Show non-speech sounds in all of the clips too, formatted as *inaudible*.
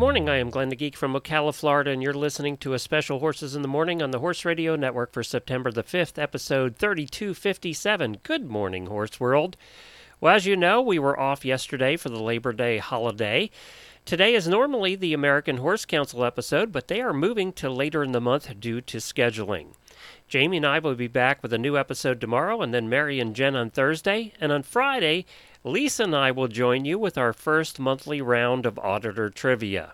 Morning. I am Glenn the Geek from Ocala, Florida, and you're listening to a special Horses in the Morning on the Horse Radio Network for September the 5th, episode 3257. Good morning, Horse World. Well, as you know, we were off yesterday for the Labor Day holiday. Today is normally the American Horse Council episode, but they are moving to later in the month due to scheduling. Jamie and I will be back with a new episode tomorrow, and then Mary and Jen on Thursday. And on Friday, Lisa and I will join you with our first monthly round of auditor trivia.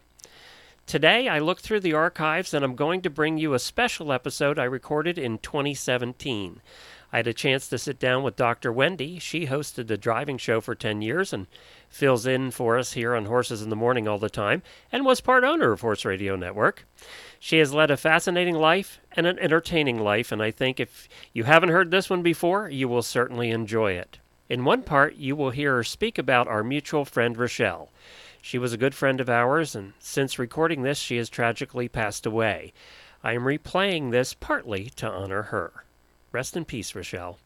Today, I looked through the archives and I'm going to bring you a special episode I recorded in 2017. I had a chance to sit down with Dr. Wendy. She hosted the driving show for 10 years and fills in for us here on Horses in the Morning all the time, and was part owner of Horse Radio Network. She has led a fascinating life and an entertaining life, and I think if you haven't heard this one before, you will certainly enjoy it. In one part, you will hear her speak about our mutual friend Rochelle. She was a good friend of ours, and since recording this, she has tragically passed away. I am replaying this partly to honor her. Rest in peace, Rochelle.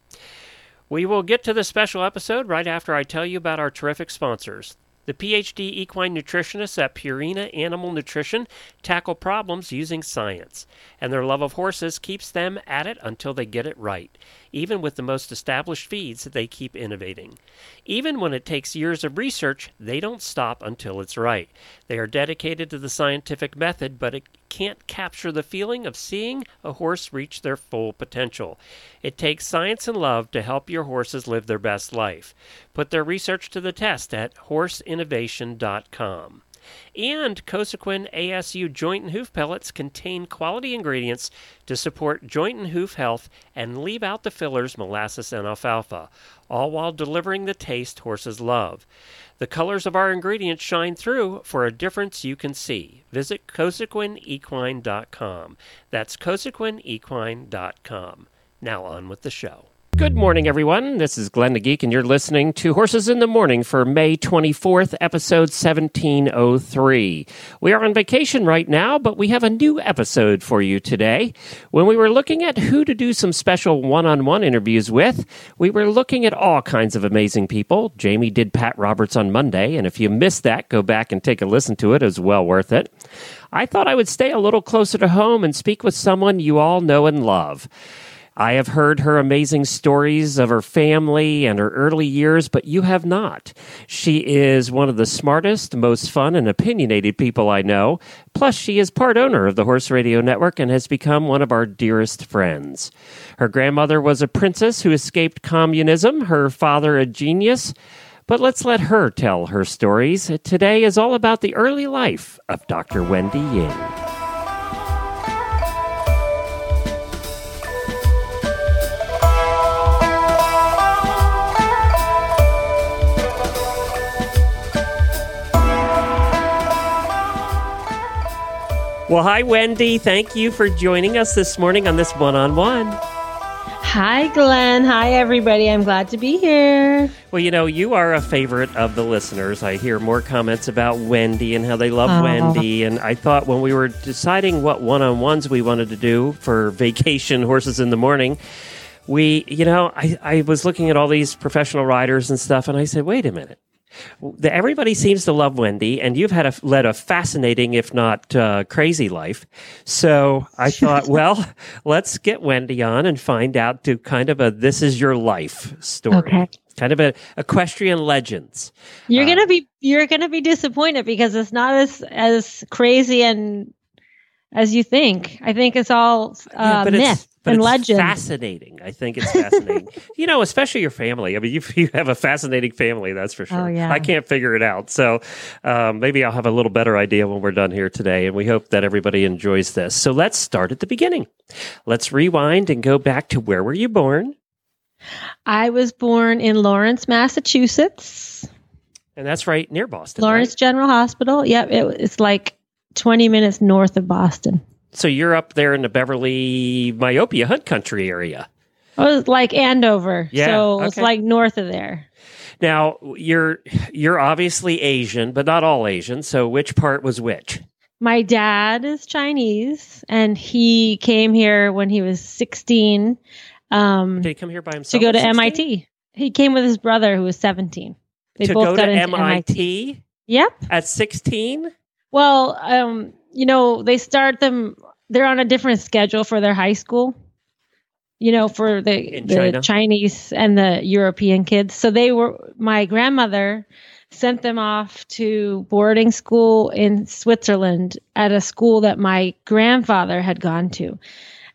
We will get to the special episode right after I tell you about our terrific sponsors. The PhD equine nutritionists at Purina Animal Nutrition tackle problems using science, and their love of horses keeps them at it until they get it right. Even with the most established feeds, they keep innovating. Even when it takes years of research, they don't stop until it's right. They are dedicated to the scientific method, but it can't capture the feeling of seeing a horse reach their full potential. It takes science and love to help your horses live their best life. Put their research to the test at horseinnovation.com. And Cosequin ASU joint and hoof pellets contain quality ingredients to support joint and hoof health and leave out the fillers, molasses, and alfalfa, all while delivering the taste horses love. The colors of our ingredients shine through for a difference you can see. Visit cosequinequine.com. That's cosequinequine.com. Now on with the show. Good morning, everyone. This is Glenn the Geek, and you're listening to Horses in the Morning for May 24th, episode 1703. We are on vacation right now, but we have a new episode for you today. When we were looking at who to do some special one on one interviews with, we were looking at all kinds of amazing people. Jamie did Pat Roberts on Monday, and if you missed that, go back and take a listen to it. It was well worth it. I thought I would stay a little closer to home and speak with someone you all know and love. I have heard her amazing stories of her family and her early years, but you have not. She is one of the smartest, most fun, and opinionated people I know. Plus, she is part owner of the Horse Radio Network and has become one of our dearest friends. Her grandmother was a princess who escaped communism, her father, a genius. But let's let her tell her stories. Today is all about the early life of Dr. Wendy Ying. Well, hi, Wendy. Thank you for joining us this morning on this one on one. Hi, Glenn. Hi, everybody. I'm glad to be here. Well, you know, you are a favorite of the listeners. I hear more comments about Wendy and how they love. Wendy. Oh. And I thought when we were deciding what one on ones we wanted to do for vacation *laughs* horses in the morning, we, you know, I, I was looking at all these professional riders and stuff, and I said, wait a minute. Everybody seems to love Wendy, and you've had a, led a fascinating, if not uh, crazy, life. So I *laughs* thought, well, let's get Wendy on and find out to kind of a "this is your life" story, Okay. kind of a equestrian legends. You're Uh, gonna be you're gonna be disappointed because it's not as as crazy and as you think. I think it's all uh, but myth it's but and it's legend. fascinating. I think it's fascinating. *laughs* you know, especially your family. I mean, you *laughs* you have a fascinating family, that's for sure. Oh, yeah. I can't figure it out. So um, maybe I'll have a little better idea when we're done here today. And we hope that everybody enjoys this. So let's start at the beginning. Let's rewind and go back to where were you born? I was born in Lawrence, Massachusetts. And that's right near Boston. Lawrence right? General Hospital. Yep, it, it's like 20 minutes north of Boston. So you're up there in the Beverly Myopia Hunt Country area. It was like Andover. Yeah, So it's okay. like north of there. Now you're you're obviously Asian, but not all Asian. So which part was which? My dad is Chinese and he came here when he was 16 um, Did he come here by himself? to go to 16? MIT. He came with his brother who was 17. They to both go got to into MIT Yep. at 16? Well, um, you know, they start them. They're on a different schedule for their high school. You know, for the, the China? Chinese and the European kids. So they were. My grandmother sent them off to boarding school in Switzerland at a school that my grandfather had gone to.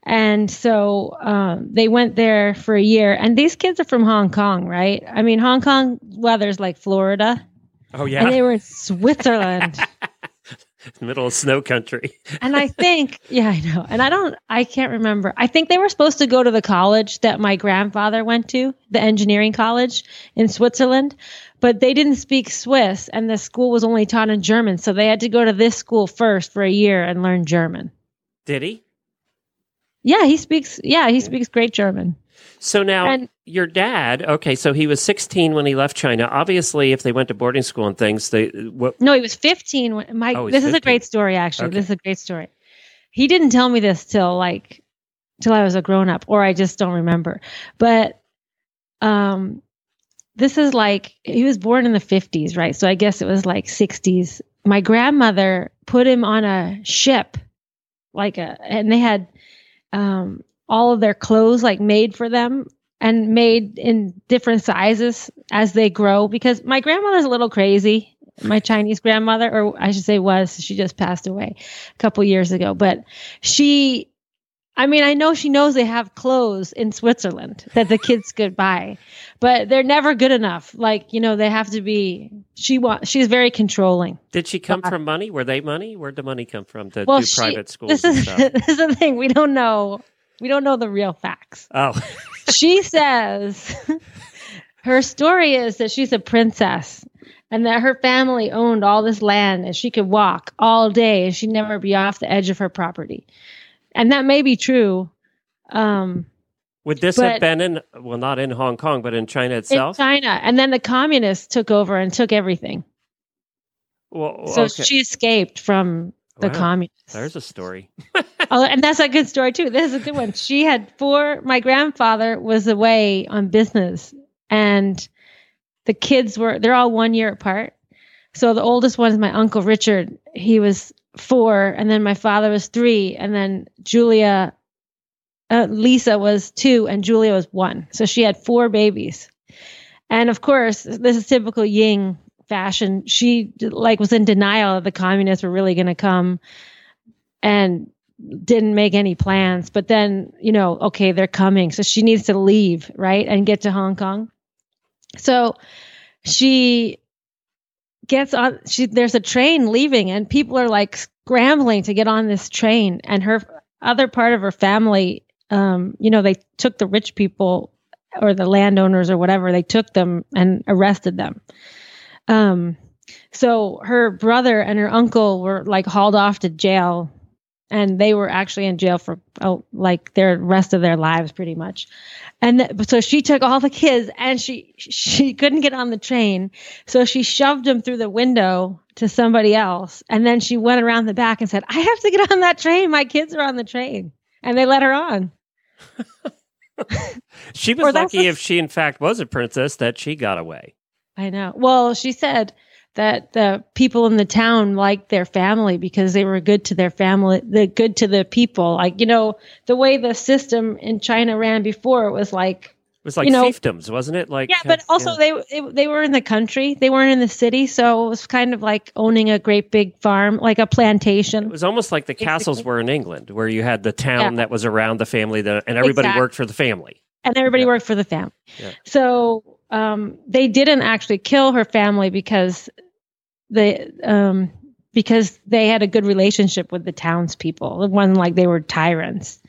And so um, they went there for a year. And these kids are from Hong Kong, right? I mean, Hong Kong weather's like Florida, Oh yeah. and they were in Switzerland. *laughs* *laughs* middle of snow country. and I think, yeah, I know. And I don't, I can't remember. I think they were supposed to go to the college that my grandfather went to, the engineering college in Switzerland, but they didn't speak Swiss and the school was only taught in German. So they had to go to this school first for a year and learn German. Did he? Yeah, he speaks, yeah, he speaks great German. So now And- your dad, okay, so he was 16 when he left China. Obviously, if they went to boarding school and things, they what No, he was 15. When, my, Oh, this is a great story, actually. Okay. This is a great story. He didn't tell me this till like, till I was a grown up, or I just don't remember. But, um, this is like, he was born in the 50s, right? So I guess it was like 60s. My grandmother put him on a ship, like a, and they had, um, all of their clothes like made for them and made in different sizes as they grow because my grandmother's a little crazy. My chinese grandmother or i should say was she just passed away a couple years ago but she i mean i know she knows they have clothes in switzerland that the kids could buy but they're never good enough like you know they have to be she wa- she's very controlling did she come uh, from money? Were they money? Where'd the money come from to well do she, private schools this and is stuff? *laughs* this is the thing we don't know we don't know the real facts Oh, she says *laughs* her story is that she's a princess and that her family owned all this land and she could walk all day and she'd never be off the edge of her property. And that may be true. Um, would this But- have been in well, not in Hong Kong, but in China in itself? China. And then the communists took over and took everything. well, So okay. she escaped from the Wow. communists. There's a story. *laughs* Oh, and that's a good story too. This is a good one. She had four. My grandfather was away on business, and the kids were they're all one year apart. So the oldest one is my uncle Richard. He was four, and then my father was three, and then Julia, uh, Lisa was two, and Julia was one. So she had four babies, and of course, this is typical Ying fashion. She like was in denial that the communists were really going to come, and didn't make any plans. But then, you know, okay, they're coming. So she needs to leave, right? And get to Hong Kong. So she gets on she there's a train leaving and people are like scrambling to get on this train and her other part of her family um you know they took the rich people or the landowners or whatever they took them and arrested them. Um so her brother and her uncle were like hauled off to jail and they were actually in jail for oh, like their rest of their lives pretty much. And th- so she took all the kids and she she couldn't get on the train. So she shoved them through the window to somebody else. And then she went around the back and said i have to get on that train. My kids are on the train. And they let her on. *laughs* She was lucky if she in fact was a princess that she got away. I know. Well, she said that the people in the town liked their family because they were good to their family, the good to the people. Like, you know, the way the system in China ran before, it was like, It was like You know- fiefdoms, wasn't it? Like yeah, but uh, also yeah. they, they they were in the country. They weren't in the city, so it was kind of like owning a great big farm, like a plantation. It was almost like the castles were in England, where you had the town Yeah. that was around the family, that, and everybody Exactly. worked for the family. and everybody Yeah. worked for the family. So um, they didn't actually kill her family because they um, because they had a good relationship with the townspeople. It wasn't like they were tyrants.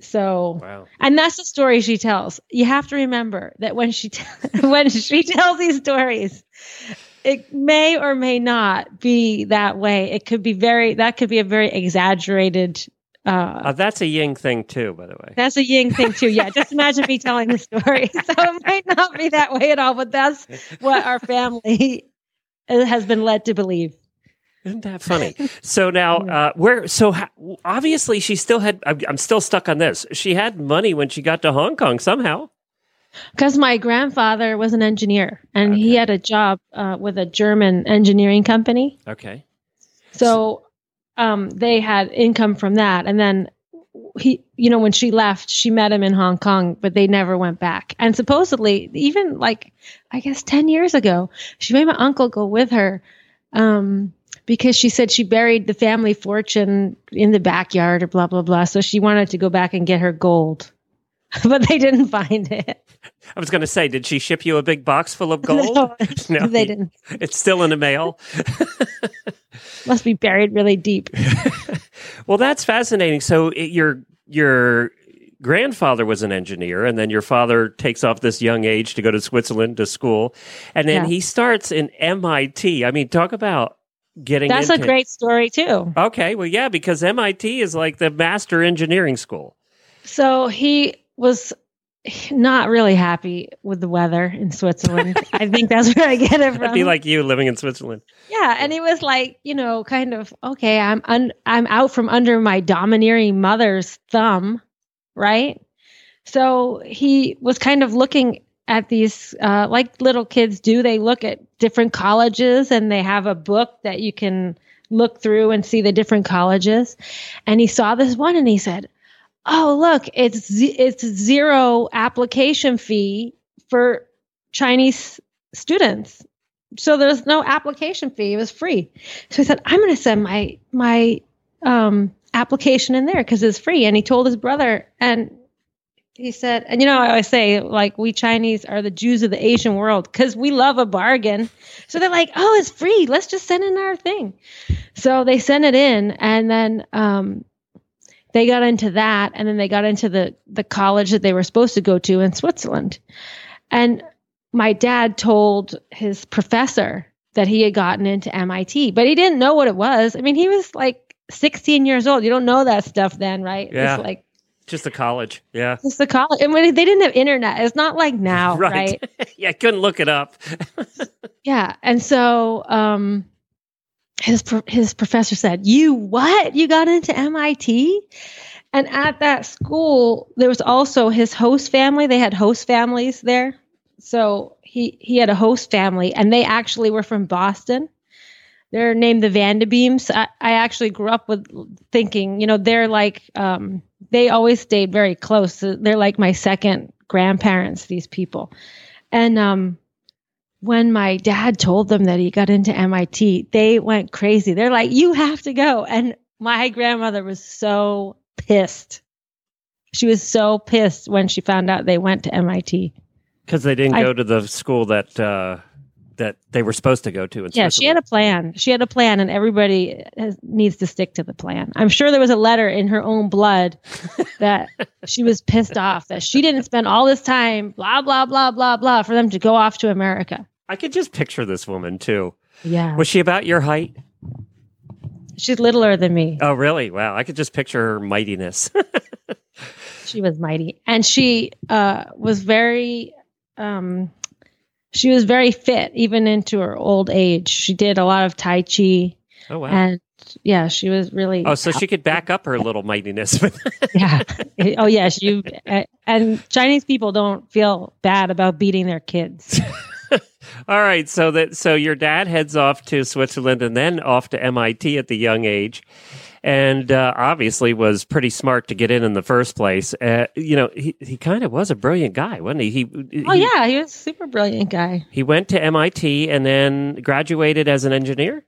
So Wow. and that's the story she tells. You have to remember that when she t- *laughs* when she tells these stories, it may or may not be that way. It could be very that could be a very exaggerated uh, Uh, that's a Ying thing too, by the way. that's a Ying thing too. Yeah, just imagine me telling the story. *laughs* So it might not be that way at all, but that's what our family has been led to believe. Isn't that funny? *laughs* so now, uh, where? So ha- obviously, she still had. I'm, I'm still stuck on this. She had money when she got to Hong Kong somehow. Because my grandfather was an engineer and he had a job uh, with a German engineering company. Okay. So um, they had income from that. And then he, you know, when she left, she met him in Hong Kong, but they never went back. And supposedly, even like, I guess 10 years ago, she made my uncle go with her um, because she said she buried the family fortune in the backyard or blah, blah, blah. So she wanted to go back and get her gold, *laughs* but they didn't find it. I was going to say, did she ship you a big box full of *laughs* gold? No, *laughs* No. they didn't. It's still in the mail. Must be buried really deep. well, that's fascinating. So it, your your grandfather was an engineer, and then your father takes off this young age to go to Switzerland to school, and then Yeah. he starts in MIT. I mean, talk about getting. That's a great story too. Okay, well, yeah, because MIT is like the master engineering school. So he was not really happy with the weather in Switzerland. *laughs* I think that's where I get it from. That'd be like you living in Switzerland. yeah, and he was like, you know, kind of okay. I'm un- I'm out from under my domineering mother's thumb, right? So he was kind of looking at these, uh, like little kids do. They look at different colleges, and they have a book that you can look through and see the different colleges. And he saw this one, and he said, "Oh, look, it's it's zero application fee for Chinese students." so there's no application fee. It was free. So he said, I'm going to send my my um, application in there because it's free. And he told his brother, and he said, and you know, I always say like we Chinese are the Jews of the Asian world because we love a bargain. So they're like, oh, it's free. Let's just send in our thing. So they sent it in, and then um, they got into that, and then they got into the the college that they were supposed to go to in Switzerland, and my dad told his professor that he had gotten into MIT, but he didn't know what it was. I mean, he was like 16 years old. You don't know that stuff then, right? Yeah. It's like Just a college. Yeah. it's the college. And when they didn't have internet, it's not like now, *laughs* right? *laughs* yeah, I couldn't look it up. *laughs* Yeah. And so um his his professor said, "You what? You got into MIT?" And at that school, there was also his host family. They had host families there. So he he had a host family and they actually were from Boston. They're named the Vanderbeams. I, I actually grew up with thinking, you know, they're like um they always stayed very close. They're like my second grandparents, these people. And um when my dad told them that he got into MIT, they went crazy. They're like, "You have to go." And my grandmother was so pissed. She was so pissed when she found out they went to MIT. Because they didn't I- go to the school that uh, that they were supposed to go to Yeah, she had a plan. She had a plan, and everybody has, needs to stick to the plan. I'm sure there was a letter in her own blood that *laughs* she was pissed off that she didn't spend all this time, blah blah blah blah blah, for them to go off to America. I could just picture this woman too. Yeah, Was she about your height? she's littler than me. Oh, really? Wow. I could just picture her mightiness. *laughs* she was mighty and she uh was very um she was very fit even into her old age she did a lot of tai chi oh, wow. and yeah she was really oh, so she could back up her little mightiness. *laughs* yeah *laughs* oh yes you and chinese people don't feel bad about beating their kids All right, so that so your dad heads off to Switzerland and then off to MIT at the young age, and uh, obviously was pretty smart to get in in the first place. Uh, you know, he he kind of was a brilliant guy, wasn't he? He oh he, yeah he was a super brilliant guy he went to MIT and then graduated as an engineer.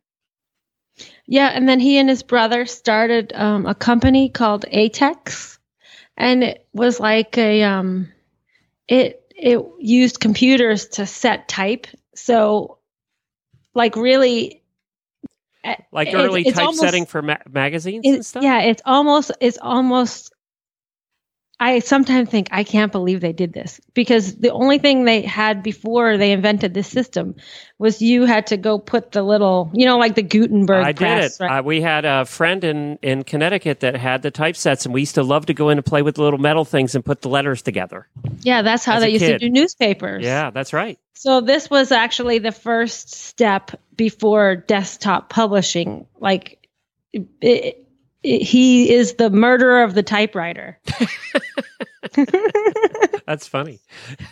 Yeah, and then he and his brother started um, a company called Atex, and it was like a um, it it used computers to set type. So, like really, Like early almost- typesetting for ma- magazines and stuff. yeah, it's almost it's almost I sometimes think I can't believe they did this because the only thing they had before they invented this system was you had to go put the little, you know, like the Gutenberg I press. did it. right? Uh, we had a friend in, in Connecticut that had the typesets, and we used to love to go in and play with the little metal things and put the letters together. yeah, that's how as they used kid. to do newspapers. Yeah, that's right. So this was actually the first step before desktop publishing. Like, it, it, he is the murderer of the typewriter. *laughs* That's funny.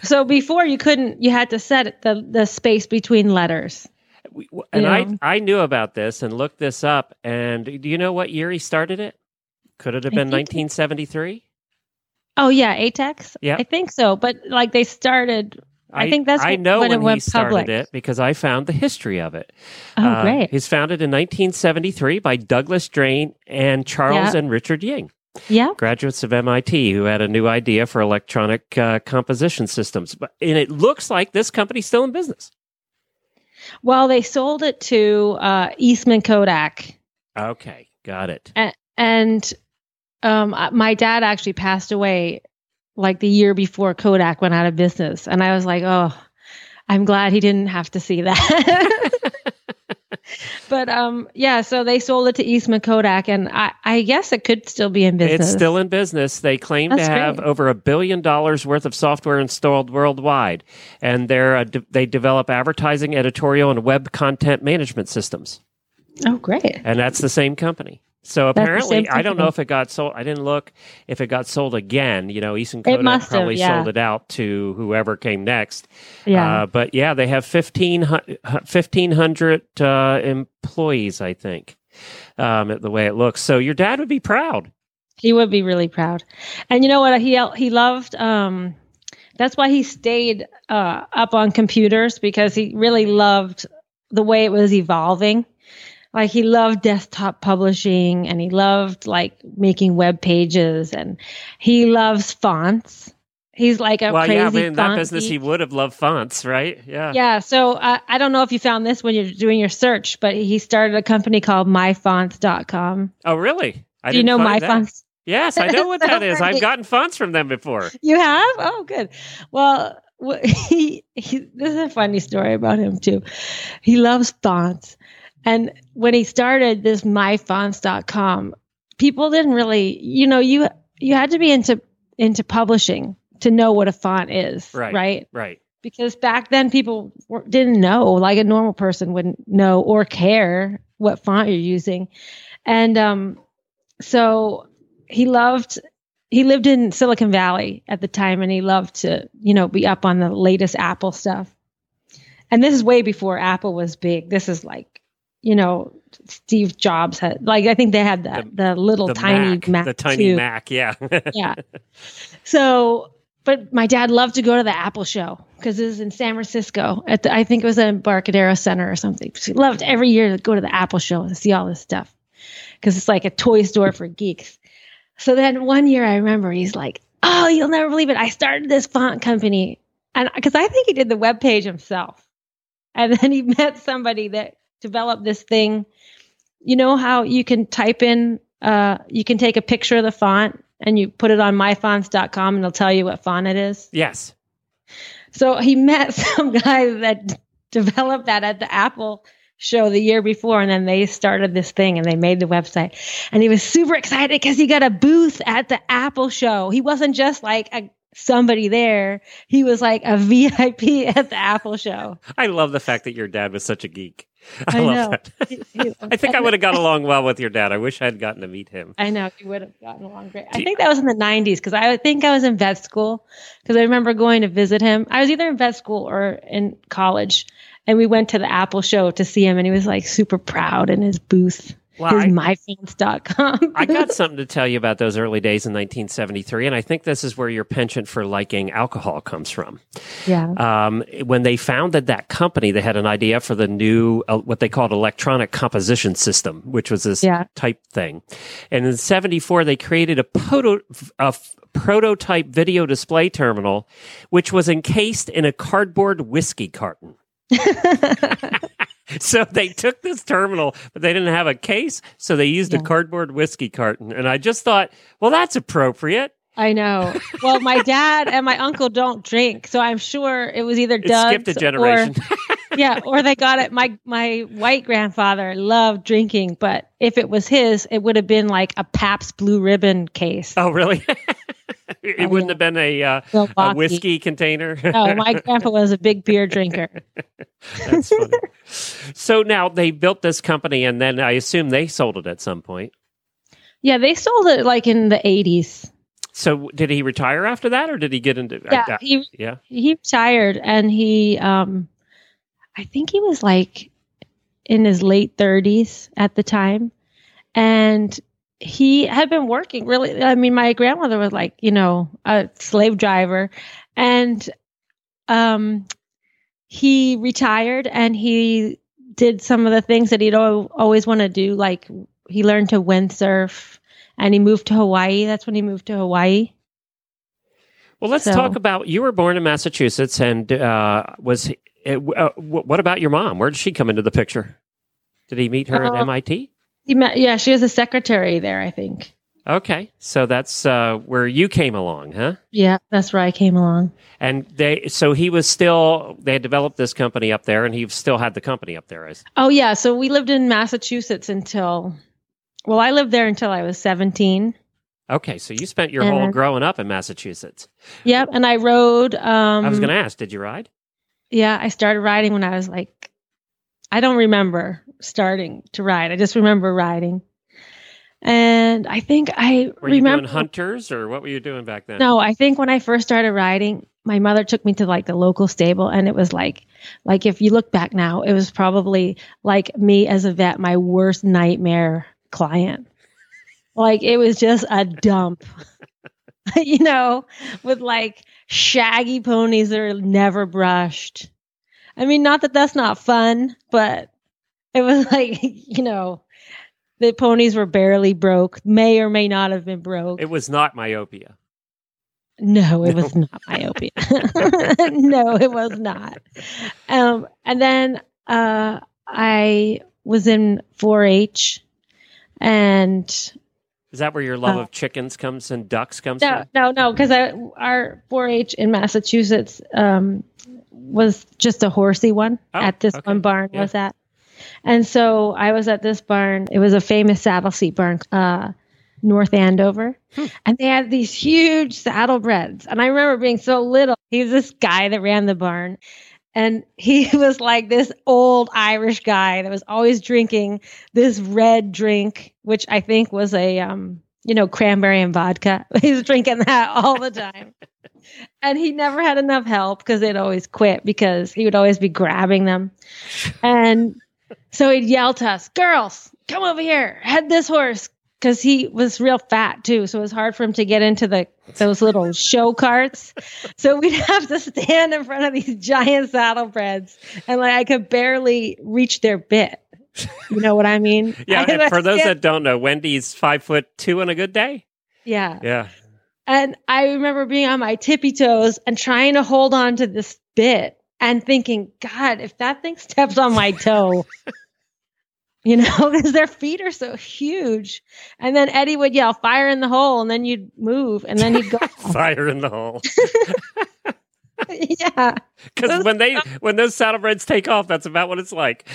So before you couldn't, you had to set the the space between letters. We, w- and I I knew about this and looked this up. And do you know what year he started it? Could it have been think it- 1973? Oh yeah, ATEX. Yeah. I think so. But like they started. I think that's I know when when, it went he started public. it because I found the history of it. Oh Uh, great. He's founded in 1973 by Douglas Drane and Charles Yeah. and Richard Ying, Yeah. graduates of MIT, who had a new idea for electronic uh, composition systems. But and it looks like this company's still in business. Well, they sold it to uh, Eastman Kodak, Okay, got it. and um, uh, my dad actually passed away like the year before Kodak went out of business, and I was like, oh, I'm glad he didn't have to see that. *laughs* but um, yeah, so they sold it to Eastman Kodak, and I, I guess it could still be in business. It's still in business. They claim That's to have great. over a billion dollars worth of software installed worldwide, and they're de- they develop advertising, editorial, and web content management systems, oh great. and that's the same company. So apparently, I don't know if it got sold. I didn't look if it got sold again. You know, Eastman Kodak probably yeah. sold it out to whoever came next. Yeah. Uh, but yeah, they have 15, 1,500 uh, employees, I think, um, the way it looks. So your dad would be proud. He would be really proud. And you know what? He he loved. Um, that's why he stayed uh, up on computers because he really loved the way it was evolving. Like he loved desktop publishing and he loved like making web pages and he loves fonts. He's like a well, crazy yeah, I mean, in that business, geek. he would have loved fonts, right? Yeah. Yeah, so uh, I don't know if you found this when you're doing your search, but he started a company called myfonts.com. Oh, really? I Do you know myfonts? Yes, I know what *laughs* that is. I've gotten fonts from them before. You have? Oh, good. Well, *laughs* he, he this is a funny story about him too. He loves fonts. And when he started this myfonts.com, people didn't really, you know, you you had to be into into publishing to know what a font is, Right. right? Right. Because back then people were, didn't know, like a normal person wouldn't know or care what font you're using. And um so he loved he lived in Silicon Valley at the time and he loved to, you know, be up on the latest Apple stuff. And this is way before Apple was big. This is like, you know, Steve Jobs had like I think they had the the, little The tiny Mac, Mac, the tiny too. Mac. Yeah. *laughs* Yeah. So, but my dad loved to go to the Apple show because it was in San Francisco at the, I think it was at Embarcadero Center or something. He loved every year to go to the Apple show and see all this stuff because it's like a toy store for geeks. So then one year I remember he's like, "Oh, you'll never believe it! I started this font company," and because I think he did the web page himself, and then he *laughs* met somebody that developed this thing. You know how you can type in, uh, you can take a picture of the font and you put it on myfonts.com and it'll tell you what font it is. yes. So he met *laughs* some guy that developed that at the Apple show the year before, and then they started this thing and they made the website. And he was super excited because he got a booth at the Apple show. He wasn't just like a somebody there; he was like a *laughs* VIP at the Apple show. I love the fact that your dad was such a geek. *laughs* I, I love know. that. *laughs* He- he- I think I would have got along well with your dad. I wish I had gotten to meet him. I know you would have gotten along great. I think that was in the '90s because I think I was in vet school because I remember going to visit him. I was either in vet school or in college, and we went to the Apple show to see him, and he was like super proud in his booth, Well, myfonts.com. I got *laughs* something to tell you about those early days in 1973, and I think this is where your penchant for liking alcohol comes from. yeah, Um, when they founded that company, they had an idea for the new, uh, what they called electronic composition system, which was this Yeah. type thing. And in 74, they created a, proto, a f- prototype video display terminal, which was encased in a cardboard whiskey carton. *laughs* *laughs* So they took this terminal, but they didn't have a case, so they used a cardboard whiskey carton. And I just thought, well, that's appropriate. I know. Well, my *laughs* dad and my uncle don't drink, so I'm sure it was either It Doug's skipped a generation. Or, *laughs* yeah, or they got it. My my white grandfather loved drinking, but if it was his, it would have been like a Pabst Blue Ribbon case. oh, really? *laughs* it Oh, wouldn't yeah. have been a, uh, a whiskey container. No, *laughs* my grandpa was a big beer drinker. *laughs* That's funny. so now they built this company, and then I assume they sold it at some point. Yeah, they sold it like in the 80s. So did he retire after that, or did he get into? Yeah, I- I- he yeah. he retired and he um I think he was like in his late 30s at the time and he had been working really I mean my grandmother was like, you know, a slave driver and um he retired and he did some of the things that he'd al- always want to do like he learned to windsurf and he moved to Hawaii. That's when he moved to Hawaii. Well, let's So- talk about. You were born in Massachusetts, and uh, was uh, uh, what about your mom? Where did she come into the picture? Did he meet her at Uh, MIT? Yeah, she was a secretary there, I think. Okay, so that's uh, where you came along, huh? Yeah, that's where I came along. And they, so he was still. They had developed this company up there, and he still had the company up there. Oh yeah, so we lived in Massachusetts until well, I lived there until I was 17. Okay, so you spent your whole growing up in Massachusetts. Yep, and I rode um I was going to ask, did you ride? Yeah, I started riding when I was like I don't remember starting to ride. I just remember riding. And I think I Were you remember doing hunters, or what were you doing back then? No, I think when I first started riding, my mother took me to like the local stable and it was like like if you look back now, it was probably like me as a vet, my worst nightmare client. Like it was just a dump. *laughs* you know, with like shaggy ponies that are never brushed. I mean, not that that's not fun, but it was *laughs* like, you know, the ponies were barely broke, may or may not have been broke. It was not myopia. No, it was not *laughs* myopia. *laughs* no, it was not. Um, and then uh, I was in 4-H, and Is that where your love Uh, of chickens comes and ducks comes no, from? no, no, because our 4-H in Massachusetts um, was just a horsey one Oh, at this okay. one barn Yeah. was at. And so I was at this barn. It was a famous saddle seat barn, uh, North Andover. Hmm. And they had these huge saddlebreds. And I remember being so little. He was this guy that ran the barn. And he *laughs* was like this old Irish guy that was always drinking this red drink, which I think was a, um, you know, cranberry and vodka. *laughs* He was drinking that all the time. and he never had enough help because they'd always quit because he would always be grabbing them. *laughs* And so he'd yell to us, girls, come over here, head this horse. Because he was real fat too, so it was hard for him to get into the those little *laughs* show carts. So we'd *laughs* have to stand in front of these giant saddlebreds, and like I could barely reach their bit. You know what I mean? *laughs* Yeah, I- for those that don't know, Wendy's five foot two on a good day. yeah. Yeah. And I remember being on my tippy toes and trying to hold on to this bit and thinking, God, if that thing steps on my toe, *laughs* you know, *laughs* because their feet are so huge. And then Eddie would yell, fire in the hole, and then you'd move, and then you'd go, *laughs* Fire in the hole. yeah, Because when they when those saddlebreds take off, that's about what it's like.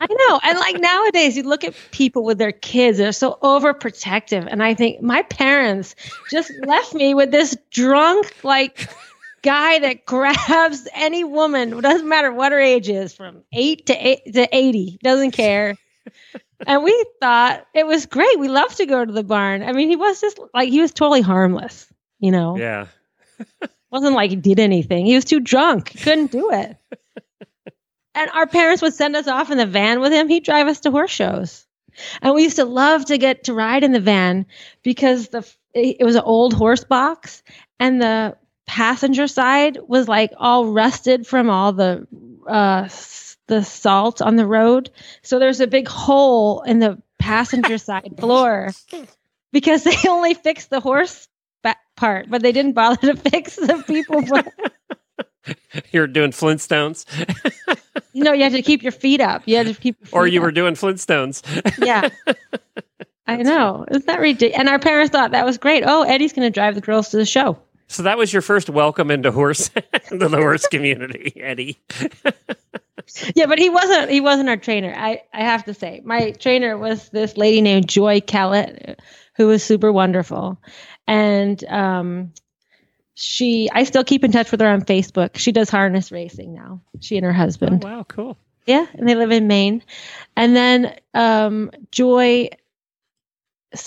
I know. And like nowadays, you look at people with their kids, they're so overprotective. And I think my parents just left me with this drunk, like, guy that *laughs* grabs any woman, doesn't matter what her age is, from eight to eight to 80, doesn't care. *laughs* And we thought it was great. We loved to go to the barn. I mean, he was just like, he was totally harmless, you know? yeah. *laughs* wasn't like he did anything. He was too drunk. He couldn't do it. and our parents would send us off in the van with him. He'd drive us to horse shows. And we used to love to get to ride in the van because the it was an old horse box and the passenger side was like all rusted from all the uh the salt on the road. So there's a big hole in the passenger *laughs* side floor because they *laughs* only fixed the horse part, but they didn't bother to fix the people. *laughs* You're doing Flintstones, you know, you had to keep your feet up. You had to keep. Your or you were doing Flintstones. yeah. I know. Isn't that ridiculous? And our parents thought that was great. Oh, Eddie's going to drive the girls to the show. So that was your first welcome into horse *laughs* into the horse community, Eddie. *laughs* yeah, but he wasn't he wasn't our trainer. I I have to say. My trainer was this lady named Joy Kellett who was super wonderful. And um she I still keep in touch with her on Facebook. She does harness racing now. She and her husband. Oh, wow, cool. Yeah, and they live in Maine. And then um Joy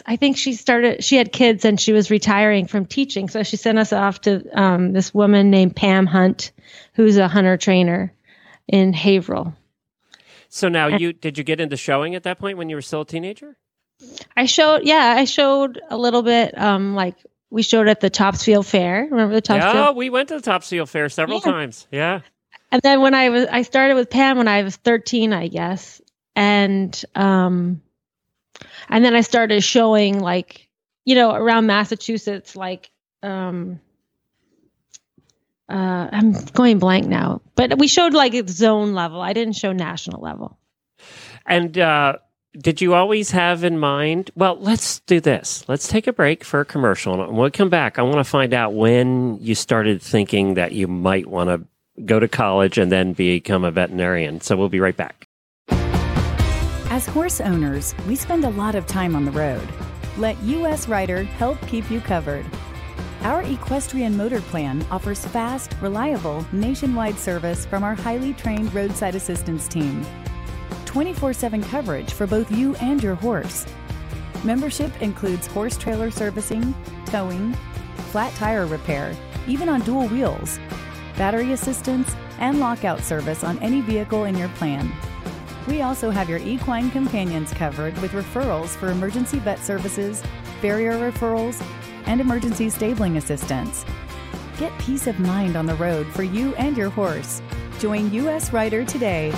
I think she started, she had kids and she was retiring from teaching. So she sent us off to um, this woman named Pam Hunt, who's a hunter trainer in Haverhill. So now you, did you get into showing at that point when you were still a teenager? I showed, yeah, I showed a little bit. Um, like we showed at the Topsfield Fair. Remember the Topsfield? Yeah, we went to the Topsfield Fair several Yeah. times. Yeah. and then when I was, I started with Pam when I was 13, I guess. And, um, and then I started showing like, you know, around Massachusetts, like, um, uh, I'm going blank now, but we showed like zone level. I didn't show national level. And uh, did you always have in mind? Well, let's do this. Let's take a break for a commercial. And when we come back, I want to find out when you started thinking that you might want to go to college and then become a veterinarian. So we'll be right back. As horse owners, we spend a lot of time on the road. Let US Rider help keep you covered. Our equestrian motor plan offers fast, reliable, nationwide service from our highly trained roadside assistance team. 24 7 coverage for both you and your horse. Membership includes horse trailer servicing, towing, flat tire repair, even on dual wheels, battery assistance, and lockout service on any vehicle in your plan. We also have your equine companions covered with referrals for emergency vet services, farrier referrals, and emergency stabling assistance. Get peace of mind on the road for you and your horse. Join US Rider today.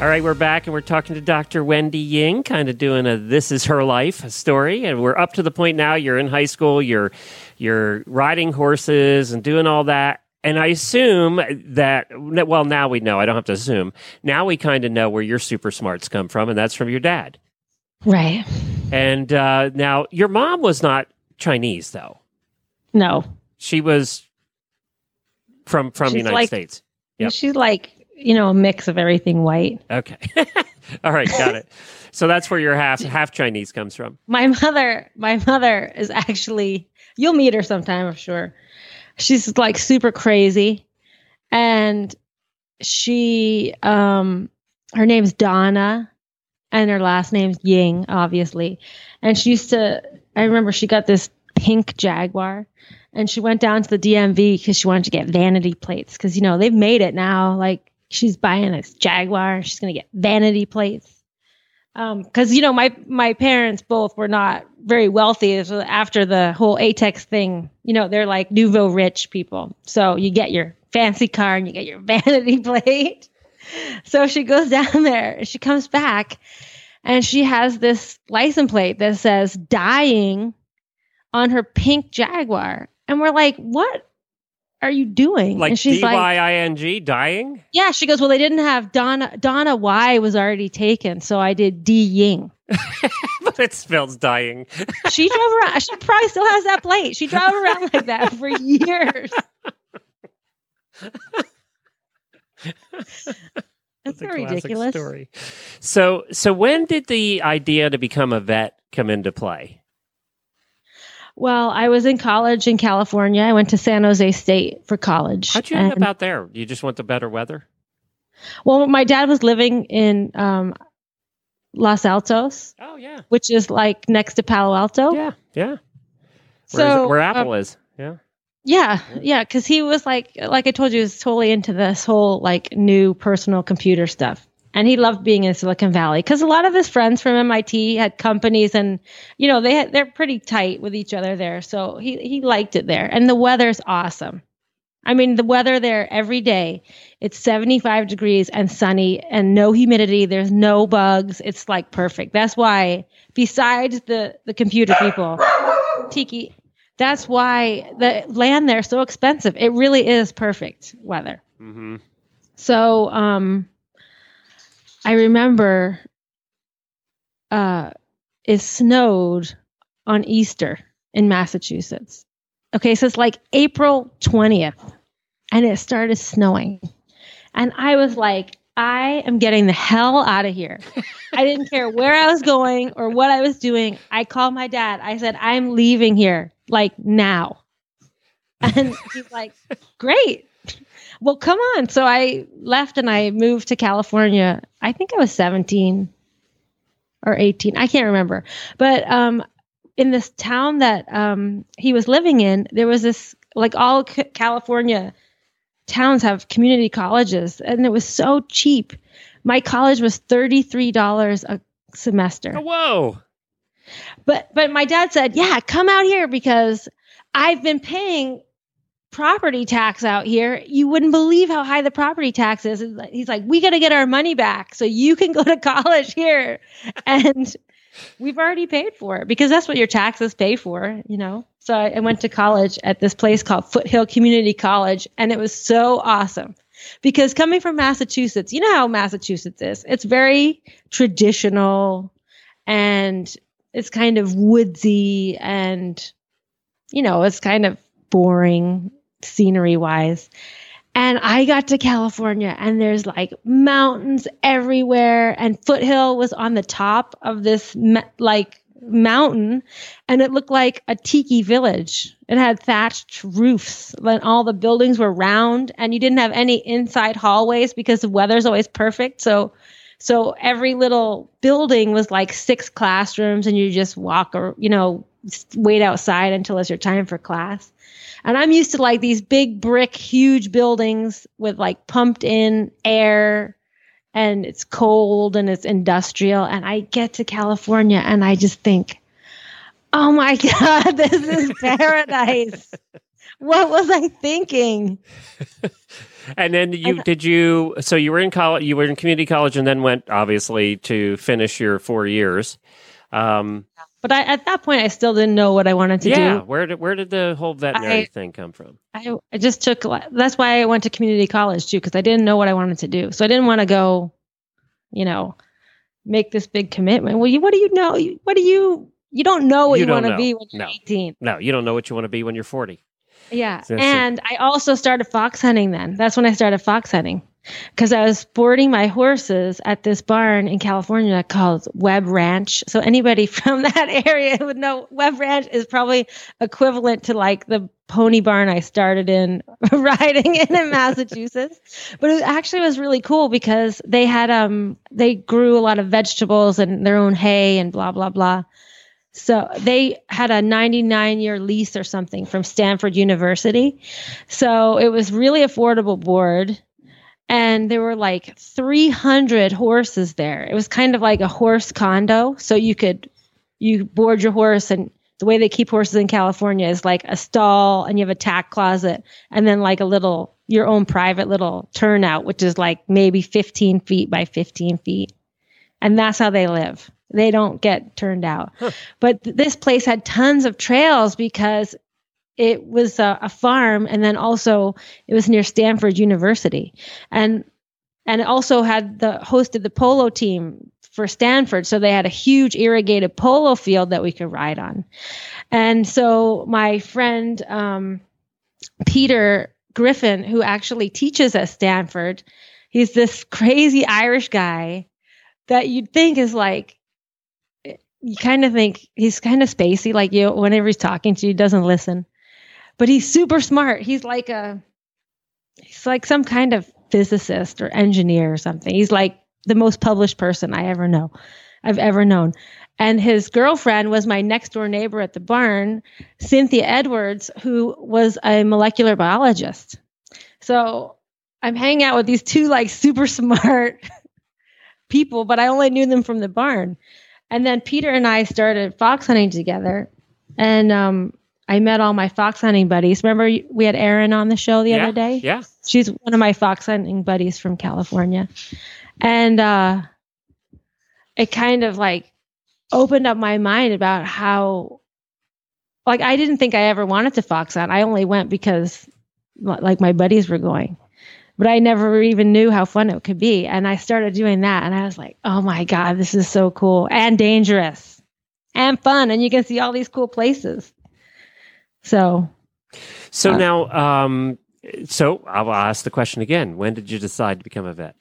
All right, we're back and we're talking to Dr. Wendy Ying, kind of doing a "This Is Her Life" story, and we're up to the point now. You're in high school. You're you're riding horses and doing all that. And I assume that well, now we know. I don't have to assume. Now we kind of know where your super smarts come from, and that's from your dad. Right. And uh, now your mom was not Chinese, though. No. She was from from the United like- States. Yep. She's like, you know, a mix of everything white. Okay. *laughs* all right, got it. So that's where your half half Chinese comes from. My mother, my mother is actually, you'll meet her sometime, I'm sure. She's like super crazy. And she, um, her name's Donna and her last name's Ying, obviously. And she used to, I remember she got this pink Jaguar and she went down to the DMV because she wanted to get vanity plates because, you know, they've made it now. Like she's buying this Jaguar, she's going to get vanity plates Um, because you know my my parents both were not very wealthy. So after the whole atex thing you know they're like nouveau rich people. So you get your fancy car and you get your *laughs* vanity plate. So she goes *laughs* down there she comes back and she has this license plate that says dying on her pink jaguar. And we're like what are you doing Like and she's D like Y I N G, dying. yeah, she goes, Well, they didn't have Donna Donna Y was already taken, so I did D Ying. *laughs* but it spells dying. *laughs* She drove around she probably still has that plate. She drove around like that for years. *laughs* That's It's a so ridiculous. story. So, so when did the idea to become a vet come into play? Well, I was in college in California. I went to San Jose State for college. How'd you end up out there? You just want the better weather? well, my dad was living in um, Los Altos, Oh yeah, which is like next to Palo Alto. yeah, yeah. Where, So is, where um, Apple is? Yeah. Yeah, yeah, because he was like, like I told you, he was totally into this whole like new personal computer stuff, and he loved being in Silicon Valley because a lot of his friends from MIT had companies, and you know they had, they're pretty tight with each other there, so he he liked it there, and the weather's awesome. I mean, the weather there every day, it's 75 degrees and sunny and no humidity. There's no bugs. It's like perfect. That's why, besides the the computer people, Tiki, that's why the land there is so expensive. It really is perfect weather. Mm-hmm. So um, I remember uh, it snowed on Easter in Massachusetts. Okay, so it's like April 20th, and it started snowing. And I was like, I am getting the hell out of here. I didn't care where I was going or what I was doing. I called my dad. I said, I'm leaving here, like now. And he's like, Great. Well, come on. So I left and I moved to California. I think I was 17 or 18. I can't remember. But um, in this town that um, he was living in, there was this, like all C- California towns have community colleges, and it was so cheap. My college was $33 a semester. Oh, whoa. But but my dad said, "Yeah, come out here because I've been paying property tax out here. You wouldn't believe how high the property tax is." He's like, "We got to get our money back so you can go to *laughs* college here." And we've already paid for it because that's what your taxes pay for, you know. So I, I went to college at this place called Foothill Community College and it was so awesome. Because coming from Massachusetts, you know how Massachusetts is. It's very traditional and it's kind of woodsy and you know it's kind of boring scenery wise and i got to california and there's like mountains everywhere and foothill was on the top of this like mountain and it looked like a tiki village. It had thatched roofs and all the buildings were round and you didn't have any inside hallways because the weather's always perfect. So so every little building was like six classrooms, and you just walk or, you know, wait outside until it's your time for class. And I'm used to like these big brick, huge buildings with like pumped in air and it's cold and it's industrial. And I get to California and I just think, oh my *laughs* God, this is paradise. what was I thinking? *laughs* And then you did you so you were in college you were in community college and then went obviously to finish your four years. Um, But I, at that point, I still didn't know what I wanted to yeah, do. Yeah, where did where did the whole veterinary I- thing come from? I, I just took that's why I went to community college too because I didn't know what I wanted to do. So I didn't want to go, you know, make this big commitment. Well, you what do you know? What do you you don't know what You you, want to be when you're No. 18. No, you don't know what you want to be when you're 40. Yeah. It. and I also started fox hunting then. That's when I started fox hunting because I was boarding my horses at this barn in California called Webb Ranch. So anybody *laughs* from that area would know Webb Ranch is probably equivalent to like the pony barn I started in *laughs* riding in in Massachusetts. But it actually was really cool because they had um they grew a lot of vegetables and their own hay and blah blah blah. So they had a 99 year lease or something from Stanford University. So it was really affordable board. And there were like 300 horses there. It was kind of like a horse condo. So you could, you board your horse and the way they keep horses in California is like a stall and you have a tack closet and then like a little, your own private little turnout, which is like maybe 15 feet by 15 feet. And that's how they live. They don't get turned out. But th- this place had tons of trails because it was a, a farm and then also it was near Stanford University. And and also had the hosted the polo team for Stanford. So they had a huge irrigated polo field that we could ride on. And so my friend um, Peter Griffin, who actually teaches at Stanford, he's this crazy Irish guy that you'd think is like you kind of think he's kind of spacey like you whenever he's talking to you doesn't listen but he's super smart. He's like a he's like some kind of physicist or engineer or something. He's like the most published person i ever know i've ever known. And his girlfriend was my next door neighbor at the barn cynthia edwards who was a molecular biologist. So i'm hanging out with these two like super smart *laughs* people but i only knew them from the barn. And then Peter and I started fox hunting together, and um, I met all my fox hunting buddies. Remember, we had Erin on the show the yeah, other day. Yeah. She's one of my fox hunting buddies from California, and uh, it kind of like opened up my mind about how, like, I didn't think I ever wanted to fox hunt. I only went because, like, my buddies were going. but I never even knew how fun it could be. And I started doing that and I was like, oh my God, this is so cool and dangerous and fun. And you can see all these cool places. So, So Uh, now, um, so I'll ask the question again. When did you decide to become a vet?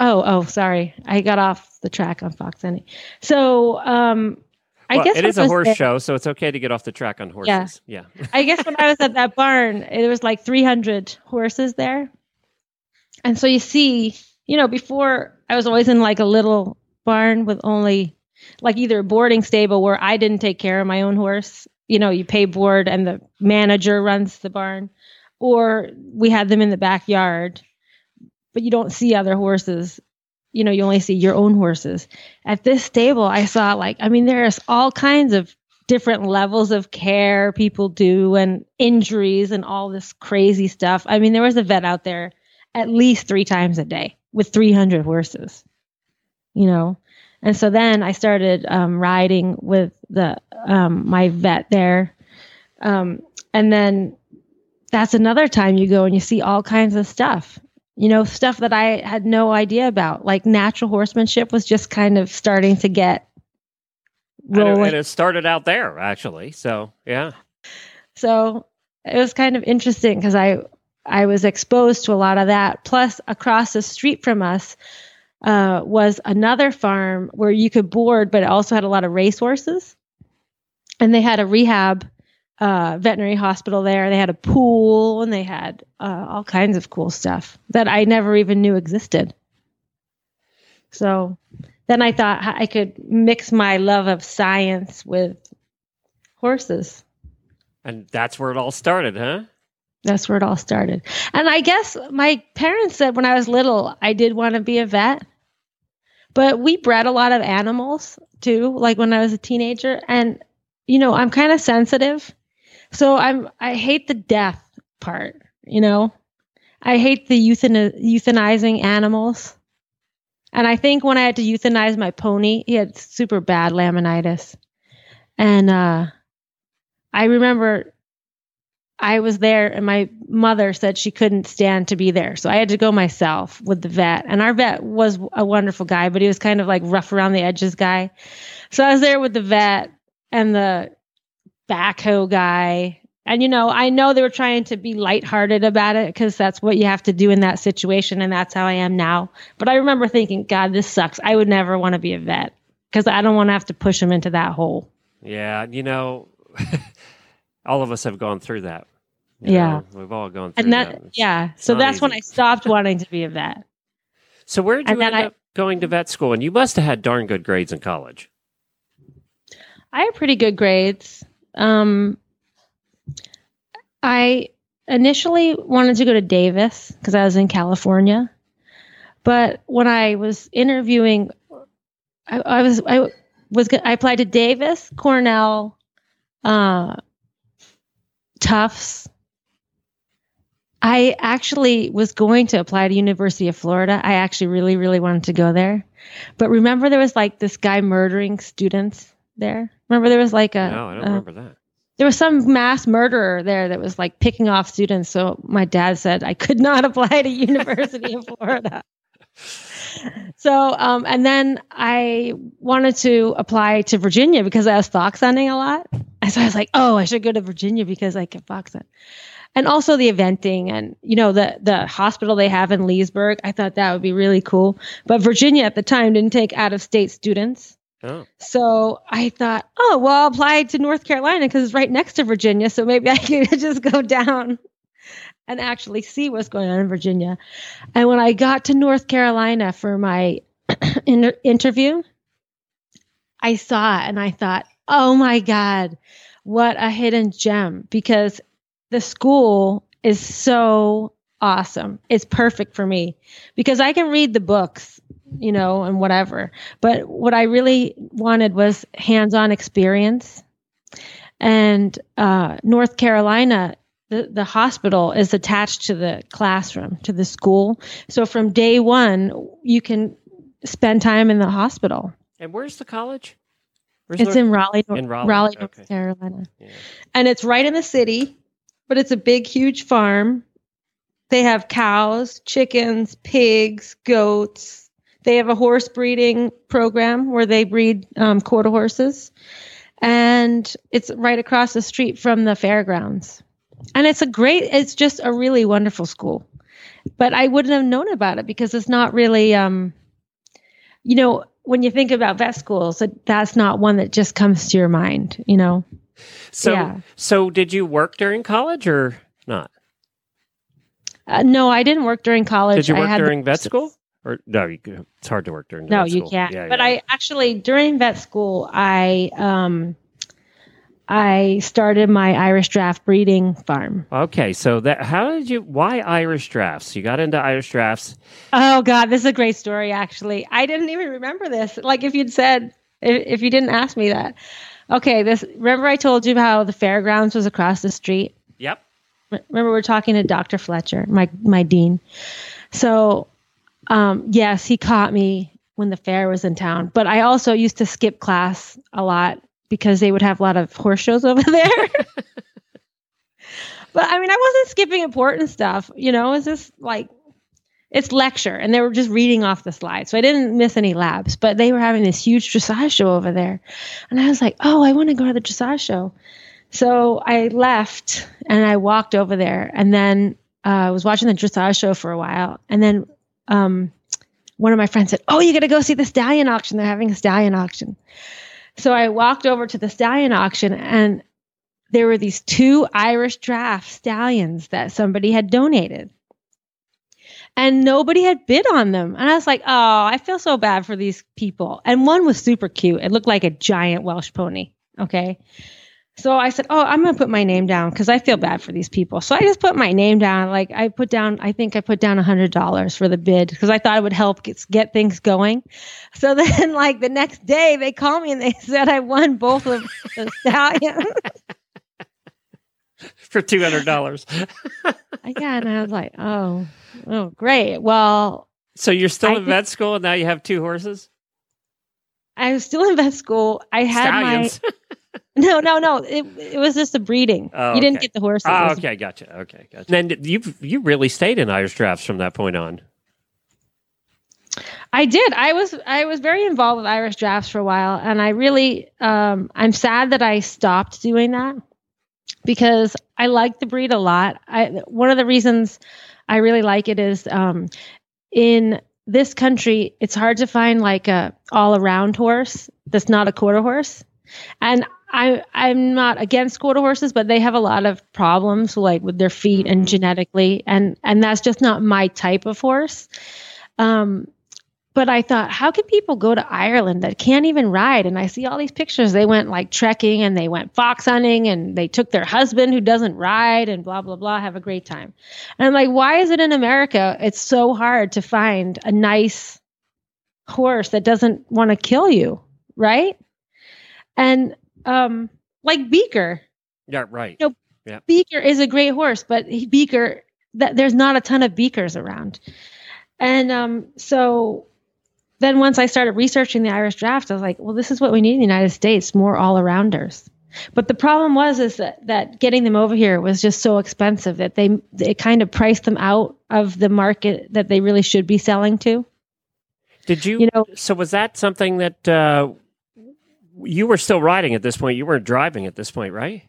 oh, oh, sorry. I got off the track on Fox Any. So, um, I well, guess it is a horse there- show, so it's okay to get off the track on horses. Yeah. *laughs* I guess when I was at that barn, it was like 300 horses there. And so you see, you know, before I was always in like a little barn with only like either a boarding stable where I didn't take care of my own horse. You know, you pay board and the manager runs the barn, or we had them in the backyard, but you don't see other horses. You know, you only see your own horses. At this stable, I saw like, I mean, there's all kinds of different levels of care people do and injuries and all this crazy stuff. I mean, there was a vet out there at least three times a day with 300 horses, you know? And so then I started um, riding with the um, my vet there. Um, and then that's another time you go and you see all kinds of stuff, you know, stuff that I had no idea about. Like natural horsemanship was just kind of starting to get rolling. and it started out there, actually. So, yeah. So it was kind of interesting because I I was exposed to a lot of that. Plus, across the street from us uh, was another farm where you could board, but it also had a lot of racehorses, and they had a rehab uh, veterinary hospital there. They had a pool, and they had uh, all kinds of cool stuff that I never even knew existed. So then I thought I could mix my love of science with horses. And that's where it all started, huh? That's where it all started. And I guess my parents said when I was little, I did want to be a vet. But we bred a lot of animals too, like when I was a teenager. And, you know, I'm kind of sensitive. So I'm, I hate the death part, you know? I hate the euthan- euthanizing animals. And I think when I had to euthanize my pony, he had super bad laminitis. And, uh, I remember I was there and my mother said she couldn't stand to be there. So I had to go myself with the vet. And our vet was a wonderful guy, but he was kind of like rough around the edges guy. So I was there with the vet and the backhoe guy. And you know, I know they were trying to be lighthearted about it because that's what you have to do in that situation and that's how I am now. But I remember thinking, God, this sucks. I would never want to be a vet because I don't want to have to push him into that hole. Yeah. You know, *laughs* all of us have gone through that. You Yeah. know, we've all gone through And that, that. yeah. So not that's when. I stopped wanting to be a vet. So, where did you And end I- up going to vet school? And you must have had darn good grades in college. I had pretty good grades. Um, I initially wanted to go to Davis because I was in California, but when I was interviewing, I, I was I was I applied to Davis, Cornell, uh, Tufts. I actually was going to apply to University of Florida. I actually really, really wanted to go there. But remember there was like this guy murdering students there? Remember there was like a no, I don't uh, remember that. there was some mass murderer there that was like picking off students. So my dad said I could not *laughs* apply to University of Florida. *laughs* So, um, and then I wanted to apply to Virginia because I was fox hunting a lot. And so I was like, oh, I should go to Virginia because I can fox hunt. And also the eventing and, you know, the, the hospital they have in Leesburg. I thought that would be really cool. But Virginia at the time didn't take out of state students. Oh, So I thought, oh, well, I'll apply to North Carolina because it's right next to Virginia. So maybe I *laughs* can just go down and actually see what's going on in Virginia. And when I got to North Carolina for my *clears throat* inter- interview, I saw it and I thought, oh my God, what a hidden gem because the school is so awesome. It's perfect for me because I can read the books, you know, and whatever. But what I really wanted was hands on experience. And uh, North Carolina, the, the hospital is attached to the classroom, to the school. So from day one, you can spend time in the hospital. and where's the college? Where's It's North- in Raleigh, In Raleigh, Raleigh, okay. North Carolina. Yeah. And it's right in the city, but it's a big, huge farm. They have cows, chickens, pigs, goats. They have a horse breeding program where they breed um, quarter horses. And it's right across the street from the fairgrounds. And it's a great, it's just a really wonderful school. But I wouldn't have known about it because it's not really, um, you know, when you think about vet schools, that's not one that just comes to your mind, you know? So, Yeah. so did you work during college or not? Uh, no, I didn't work during college. Did you work during vet school? Or no, you, it's hard to work during. School. No, you school. can't. Yeah, but yeah. I actually during vet school, I um, I started my Irish draft breeding farm. Okay, so that how did you? Why Irish drafts? You got into Irish drafts. Oh God, this is a great story. Actually, I didn't even remember this. Like if you'd said, if, if you didn't ask me that. Okay, this. Remember I told you how the fairgrounds was across the street. Yep. remember we we're talking to Dr. Fletcher, my my dean. So, um, yes, he caught me when the fair was in town, but I also used to skip class a lot because they would have a lot of horse shows *laughs* over there. but I mean, I wasn't skipping important stuff, you know. It's just like it's lecture, and they were just reading off the slides, so I didn't miss any labs. But they were having this huge dressage show over there, and I was like, "Oh, I want to go to the dressage show." So I left and I walked over there, and then uh, I was watching the dressage show for a while, and then um, one of my friends said, "Oh, you got to go see the stallion auction. They're having a stallion auction." So I walked over to the stallion auction, and there were these two Irish draft stallions that somebody had donated. And nobody had bid on them. And I was like, oh, I feel so bad for these people. And one was super cute. It looked like a giant Welsh pony. Okay. So I said, Oh, I'm going to put my name down because I feel bad for these people. So I just put my name down. Like I put down, I think I put down $100 for the bid because I thought it would help get, get things going. *laughs* So then, like the next day, they called me and they *laughs* said I won both of the *laughs* stallions. For two hundred dollars. yeah. And I was like, Oh, oh, great. Well, so you're still I in vet school, and now you have two horses. I was still in vet school. I had Stallions. my no, no, no. It, it was just a breeding. Oh, you didn't okay. get the horses. It oh, was- okay, gotcha. Okay, gotcha. Then you you really stayed in Irish drafts from that point on. I did. I was I was very involved with Irish drafts for a while, and I really um, I'm sad that I stopped doing that because I like the breed a lot. I one of the reasons I really like it is um, in this country it's hard to find like a all around horse that's not a quarter horse, and I I'm not against quarter horses, but they have a lot of problems like with their feet and genetically, and and that's just not my type of horse. Um, but I thought, how can people go to Ireland that can't even ride? And I see all these pictures. They went like trekking and they went fox hunting and they took their husband who doesn't ride and blah, blah, blah, have a great time. And I'm like, why is it in America? It's so hard to find a nice horse that doesn't want to kill you, right? And um, like Beaker, Yeah, right. No. Beaker is a great horse, but he- Beaker, that there's not a ton of Beakers around. And um, so then once I started researching the Irish draft, I was like, well, this is what we need in the United States, more all arounders. But the problem was is that, that getting them over here was just so expensive that they it kind of priced them out of the market that they really should be selling to. Did you? You know- so was that something that uh, you were still riding at this point? You weren't driving at this point, right?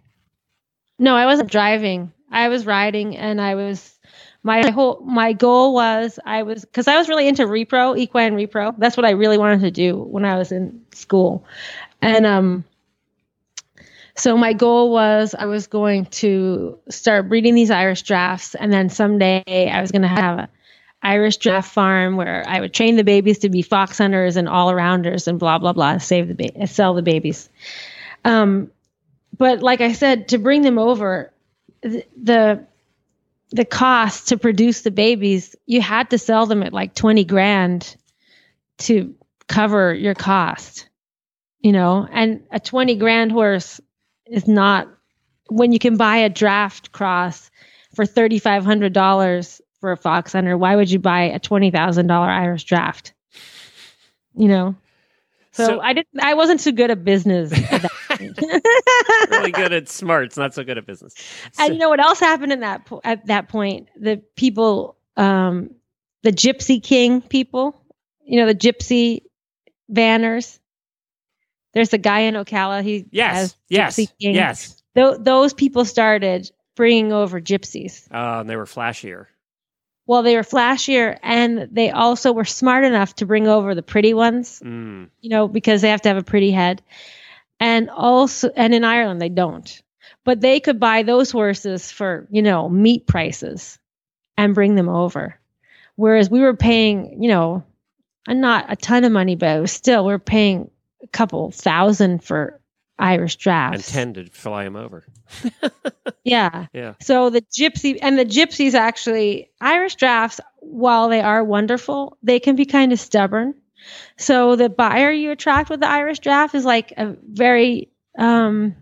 No, I wasn't driving. I was riding and I was my whole my goal was I was cuz I was really into repro, equine repro. That's what I really wanted to do when I was in school. And um so my goal was I was going to start breeding these Irish drafts and then someday I was going to have a Irish draft farm where I would train the babies to be fox hunters and all arounders and blah blah blah save the ba- sell the babies. Um but like I said, to bring them over, th- the the cost to produce the babies, you had to sell them at like twenty grand to cover your cost, you know. And a twenty grand horse is not when you can buy a draft cross for thirty five hundred dollars for a fox hunter. Why would you buy a twenty thousand dollar Irish draft? You know. So, So- I didn't. I wasn't too good at business. at *laughs* *laughs* really good at smarts, not so good at business. and you know what else happened in that po- at that point? The people, um, the Gypsy King people, you know, the Gypsy Vanners. There's a guy in Ocala. He yes, yes, yes. Tho- those people started bringing over gypsies. Oh, and they were flashier. Well, they were flashier, and they also were smart enough to bring over the pretty ones. Mm. you know, because they have to have a pretty head. And also, and in Ireland, they don't. But they could buy those horses for, you know, meat prices and bring them over. Whereas we were paying, you know, not a ton of money, but still, we are paying a couple thousand for Irish drafts. tend to fly them over. *laughs* Yeah. Yeah. So the gypsy and the gypsies actually Irish drafts, while they are wonderful, they can be kind of stubborn. So the buyer you attract with the Irish draft is like a very um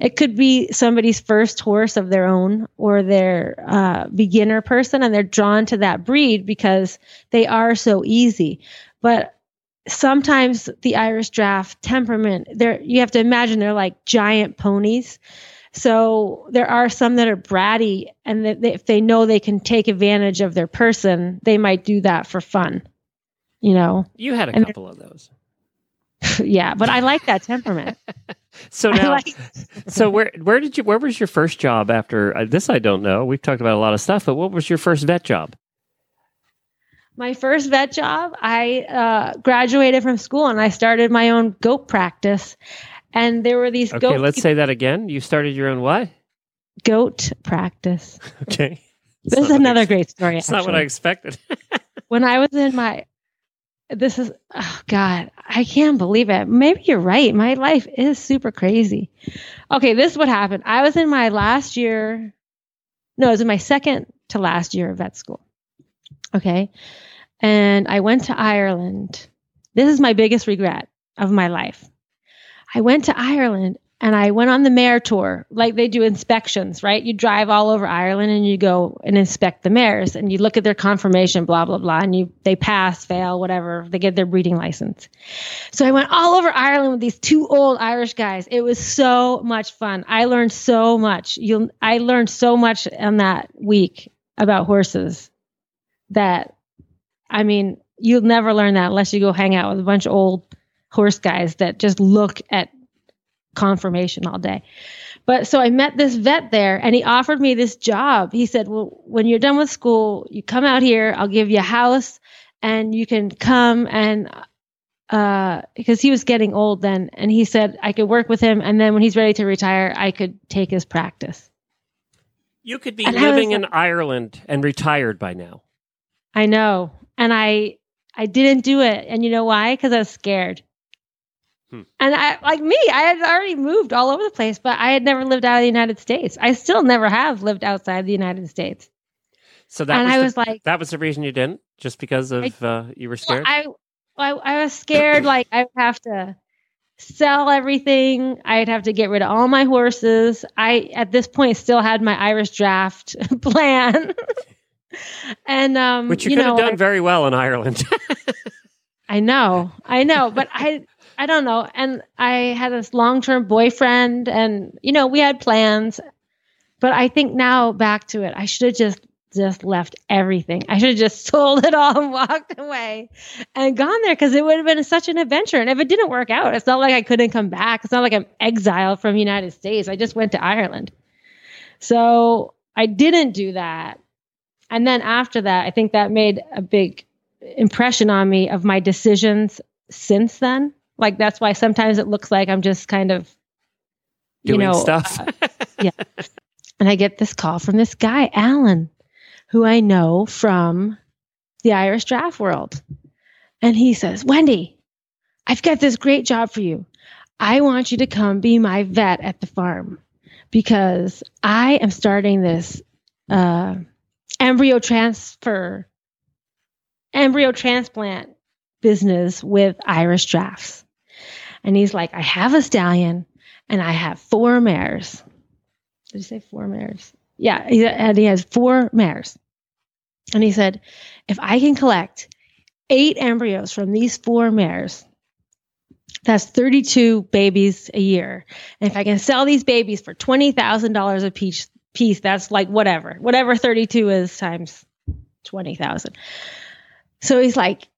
it could be somebody's first horse of their own or their uh beginner person and they're drawn to that breed because they are so easy. But sometimes the Irish draft temperament, they're you have to imagine they're like giant ponies. So there are some that are bratty, and that they, if they know they can take advantage of their person, they might do that for fun. You know, You had a And- couple of those. *laughs* yeah. But I like that temperament. *laughs* So now, like, *laughs* so where where did you where was your first job after uh, this? I don't know. We've talked about a lot of stuff, but what was your first vet job? My first vet job. I uh, graduated from school and I started my own goat practice. And there were these goats Okay, let's say that again. You started your own what? goat practice. *laughs* Okay, It's This is not what I another ex- great story. It's not what I expected. *laughs* when I was in my this is oh god, I can't believe it. Maybe you're right. My life is super crazy. Okay, this is what happened. I was in my last year. No, it was in my second to last year of vet school. Okay. And I went to Ireland. This is my biggest regret of my life. I went to Ireland and I went on the mare tour. Like they do inspections, right? You drive all over Ireland and you go and inspect the mares and you look at their conformation, blah, blah, blah, and you they pass, fail, whatever. They get their breeding license. So I went all over Ireland with these two old Irish guys. It was so much fun. I learned so much. You I learned so much on that week about horses that I mean, you'll never learn that unless you go hang out with a bunch of old horse guys that just look at confirmation all day. But so I met this vet there and he offered me this job. He said, Well, when you're done with school, you come out here, I'll give you a house and you can come and uh because he was getting old then and he said I could work with him and then when he's ready to retire, I could take his practice. You could be And living in Ireland and retired by now. I know. And I I didn't do it. And you know why? Because I was scared. Hmm. And I like me, I had already moved all over the place, but I had never lived out of the United States. I still never have lived outside the United States. So that and was I the- was like that was the reason you didn't, just because of uh, you were scared. I, I I was scared like I would have to sell everything. I'd have to get rid of all my horses. I at this point still had my Irish draft *laughs* plan. *laughs* and um Which you, you could know, have done very well in Ireland. *laughs* I know, I know, but I, I don't know. And I had this long-term boyfriend, and you know, we had plans. But I think now back to it, I should have just just left everything. I should have just *laughs* sold it all and walked away and gone there because it would have been such an adventure. And if it didn't work out, it's not like I couldn't come back. It's not like I'm exiled from the United States. I just went to Ireland. So I didn't do that. And then after that, I think that made a big impression on me of my decisions since then. Like that's why sometimes it looks like I'm just kind of Doing you know stuff. *laughs* uh, and I get this call from this guy, Alan, who I know from the Irish draft world. And he says, Wendy, I've got this great job for you. I want you to come be my vet at the farm because I am starting this uh, embryo transfer, embryo transplant business with Irish drafts. And he's like, I have a stallion and I have four mares. Did you say four mares? Yeah, and he has four mares. And he said, if I can collect eight embryos from these four mares, That's 32 babies a year. And if I can sell these babies for $20,000 a piece, piece, that's like whatever, whatever 32 is times 20,000. So he's like,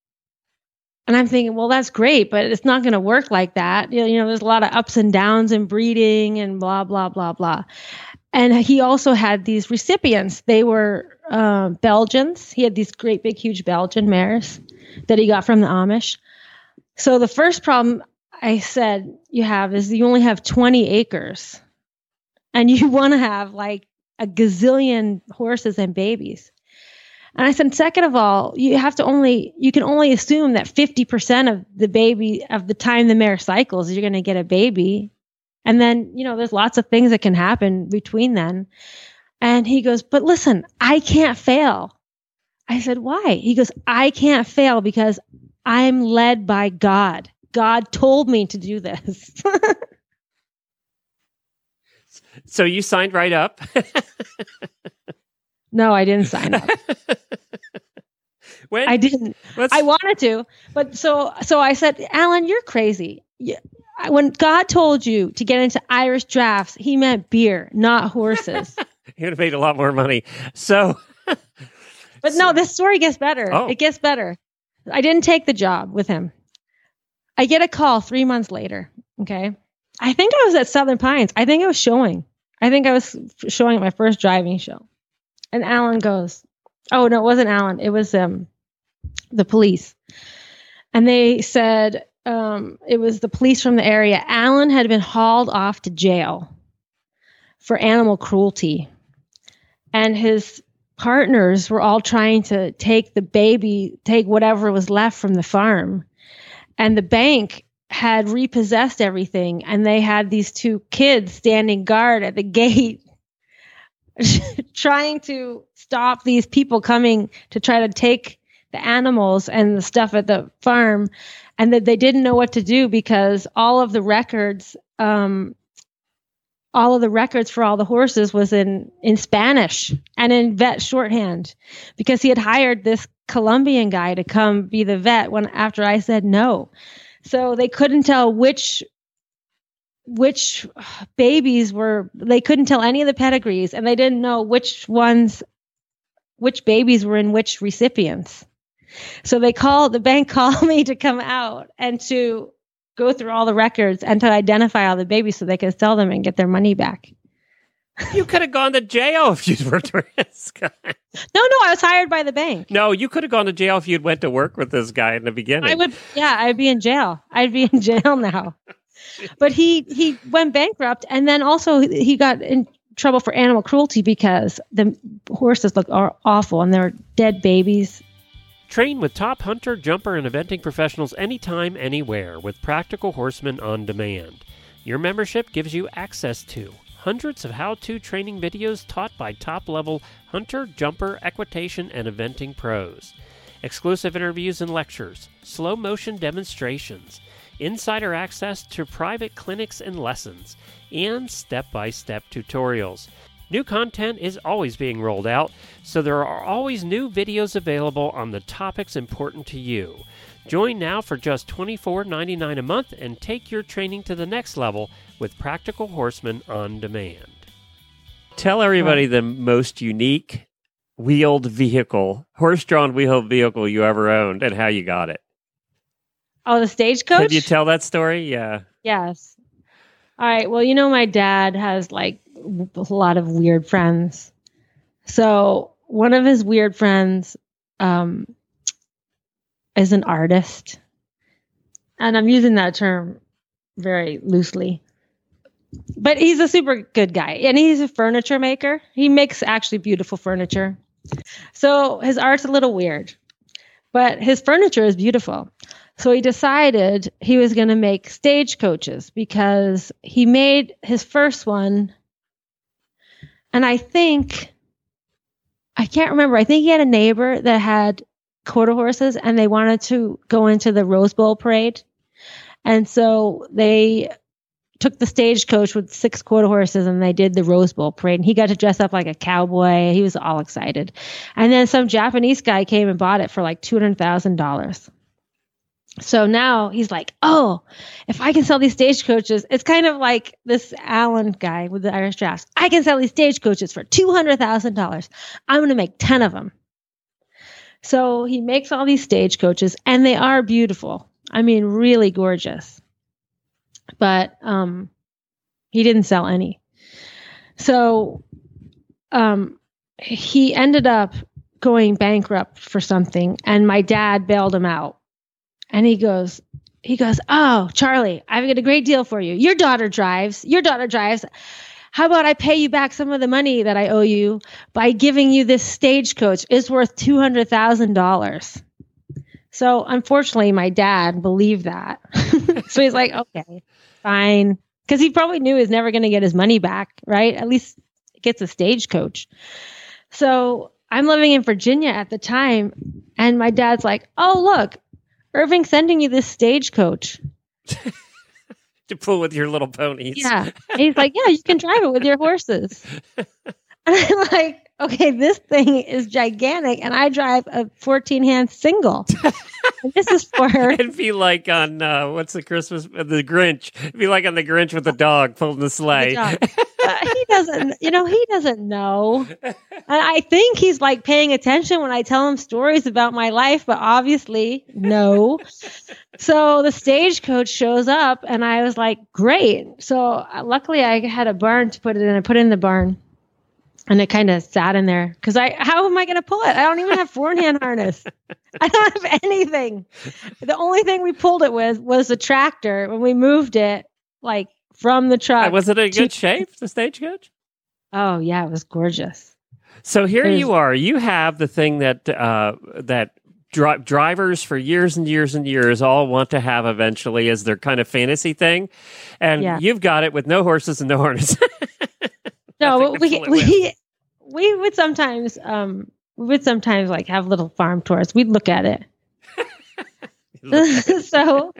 and I'm thinking, well, that's great, but it's not going to work like that. You know, you know, there's a lot of ups and downs in breeding and blah, blah, blah, blah. And he also had these recipients. They were uh, Belgians. He had these great, big, huge Belgian mares that he got from the Amish. So the first problem I said you have is you only have 20 acres and you *laughs* want to have like a gazillion horses and babies. And I said, second of all, you have to only, you can only assume that 50% of the baby, of the time the mare cycles, you're going to get a baby. And then, you know, there's lots of things that can happen between then. And he goes, but listen, I can't fail. I said, why? He goes, I can't fail because I'm led by God. God told me to do this. *laughs* so you signed right up? *laughs* no, I didn't sign up. *laughs* when I didn't. I wanted to, but so so I said, Alan, you're crazy. Yeah. When God told you to get into Irish drafts, He meant beer, not horses. *laughs* you would have made a lot more money. So But no, this story gets better. Oh. It gets better. I didn't take the job with him. I get a call three months later. Okay. I think I was at Southern Pines. I think I was showing. I think I was showing my first driving show. And Alan goes, Oh, no, it wasn't Alan. It was um the police. And they said um, it was the police from the area. Alan had been hauled off to jail for animal cruelty. And his partners were all trying to take the baby, take whatever was left from the farm. And the bank had repossessed everything. And they had these two kids standing guard at the gate, *laughs* trying to stop these people coming to try to take the animals and the stuff at the farm. And that they didn't know what to do because all of the records, um, all of the records for all the horses was in in Spanish and in vet shorthand because he had hired this Colombian guy to come be the vet when after I said no. So they couldn't tell which which babies were they couldn't tell any of the pedigrees and they didn't know which ones which babies were in which recipients. So they called the bank *laughs* called me to come out and to go through all the records and to identify all the babies so they could sell them and get their money back. You could have gone to jail if you'd worked with *laughs* this guy. No, no, I was hired by the bank. No, you could have gone to jail if you'd went to work with this guy in the beginning. I would, yeah, I'd be in jail. I'd be in *laughs* jail now. But he he went bankrupt, and then also he got in trouble for animal cruelty because the horses look are awful and they're dead babies. Train with top hunter, jumper, and eventing professionals anytime, anywhere with Practical Horseman on Demand. Your membership gives you access to hundreds of how to training videos taught by top level hunter, jumper, equitation, and eventing pros, exclusive interviews and lectures, slow motion demonstrations, insider access to private clinics and lessons, and step by step tutorials. New content is always being rolled out, so there are always new videos available on the topics important to you. Join now for just $24.99 a month and take your training to the next level with Practical Horseman on Demand. Tell everybody the most unique wheeled vehicle, horse drawn wheeled vehicle you ever owned and how you got it. Oh, the stagecoach. Can you tell that story? Yeah. Yes. All right. Well, you know, my dad has like a lot of weird friends. So one of his weird friends um, is an artist. And I'm using that term very loosely. But he's a super good guy. And he's a furniture maker. He makes actually beautiful furniture. So his art's a little weird, but his furniture is beautiful. So he decided he was going to make stagecoaches because he made his first one. And I think, I can't remember, I think he had a neighbor that had quarter horses and they wanted to go into the Rose Bowl parade. And so they took the stagecoach with six quarter horses and they did the Rose Bowl parade. And he got to dress up like a cowboy. He was all excited. And then some Japanese guy came and bought it for like $200,000. So now he's like, oh, if I can sell these stagecoaches, it's kind of like this Alan guy with the Irish drafts. I can sell these stagecoaches for $200,000. I'm going to make 10 of them. So he makes all these stagecoaches and they are beautiful. I mean, really gorgeous. But um, he didn't sell any. So um, he ended up going bankrupt for something and my dad bailed him out. And he goes he goes oh charlie i've got a great deal for you. Your daughter drives your daughter drives. How about i pay you back some of the money that i owe you by giving you this stagecoach? It's worth $200000 so unfortunately my dad believed that *laughs* *laughs* so he's like okay fine because he probably knew he's never going to get his money back right at least gets a stagecoach so i'm living in virginia at the time and my dad's like oh look Irving sending you this stagecoach. *laughs* to pull with your little ponies. Yeah. And he's like, Yeah, you can drive it with your horses. *laughs* and I'm like, Okay, this thing is gigantic, and I drive a 14 hand single. *laughs* this is for her. It'd be like on uh, what's the Christmas the Grinch. It'd be like on the Grinch with the dog pulling the sleigh. The uh, he doesn't, you know, he doesn't know. And I think he's like paying attention when I tell him stories about my life, but obviously, no. so the stagecoach shows up, and I was like, great. So uh, luckily, I had a barn to put it in. I put it in the barn and it kind of sat in there because I how am I going to pull it? I don't even have four hand *laughs* harness. I don't have anything. The only thing we pulled it with was a tractor when we moved it like from the truck. Was it a good to- shape? The stagecoach? Oh yeah, it was gorgeous. So here was- you are. You have the thing that uh, that dri- drivers for years and years and years all want to have eventually as their kind of fantasy thing, and yeah. you've got it with no horses and no harness. *laughs* no, we we we would sometimes um we would sometimes like have little farm tours. We'd look at it. *laughs* *laughs* so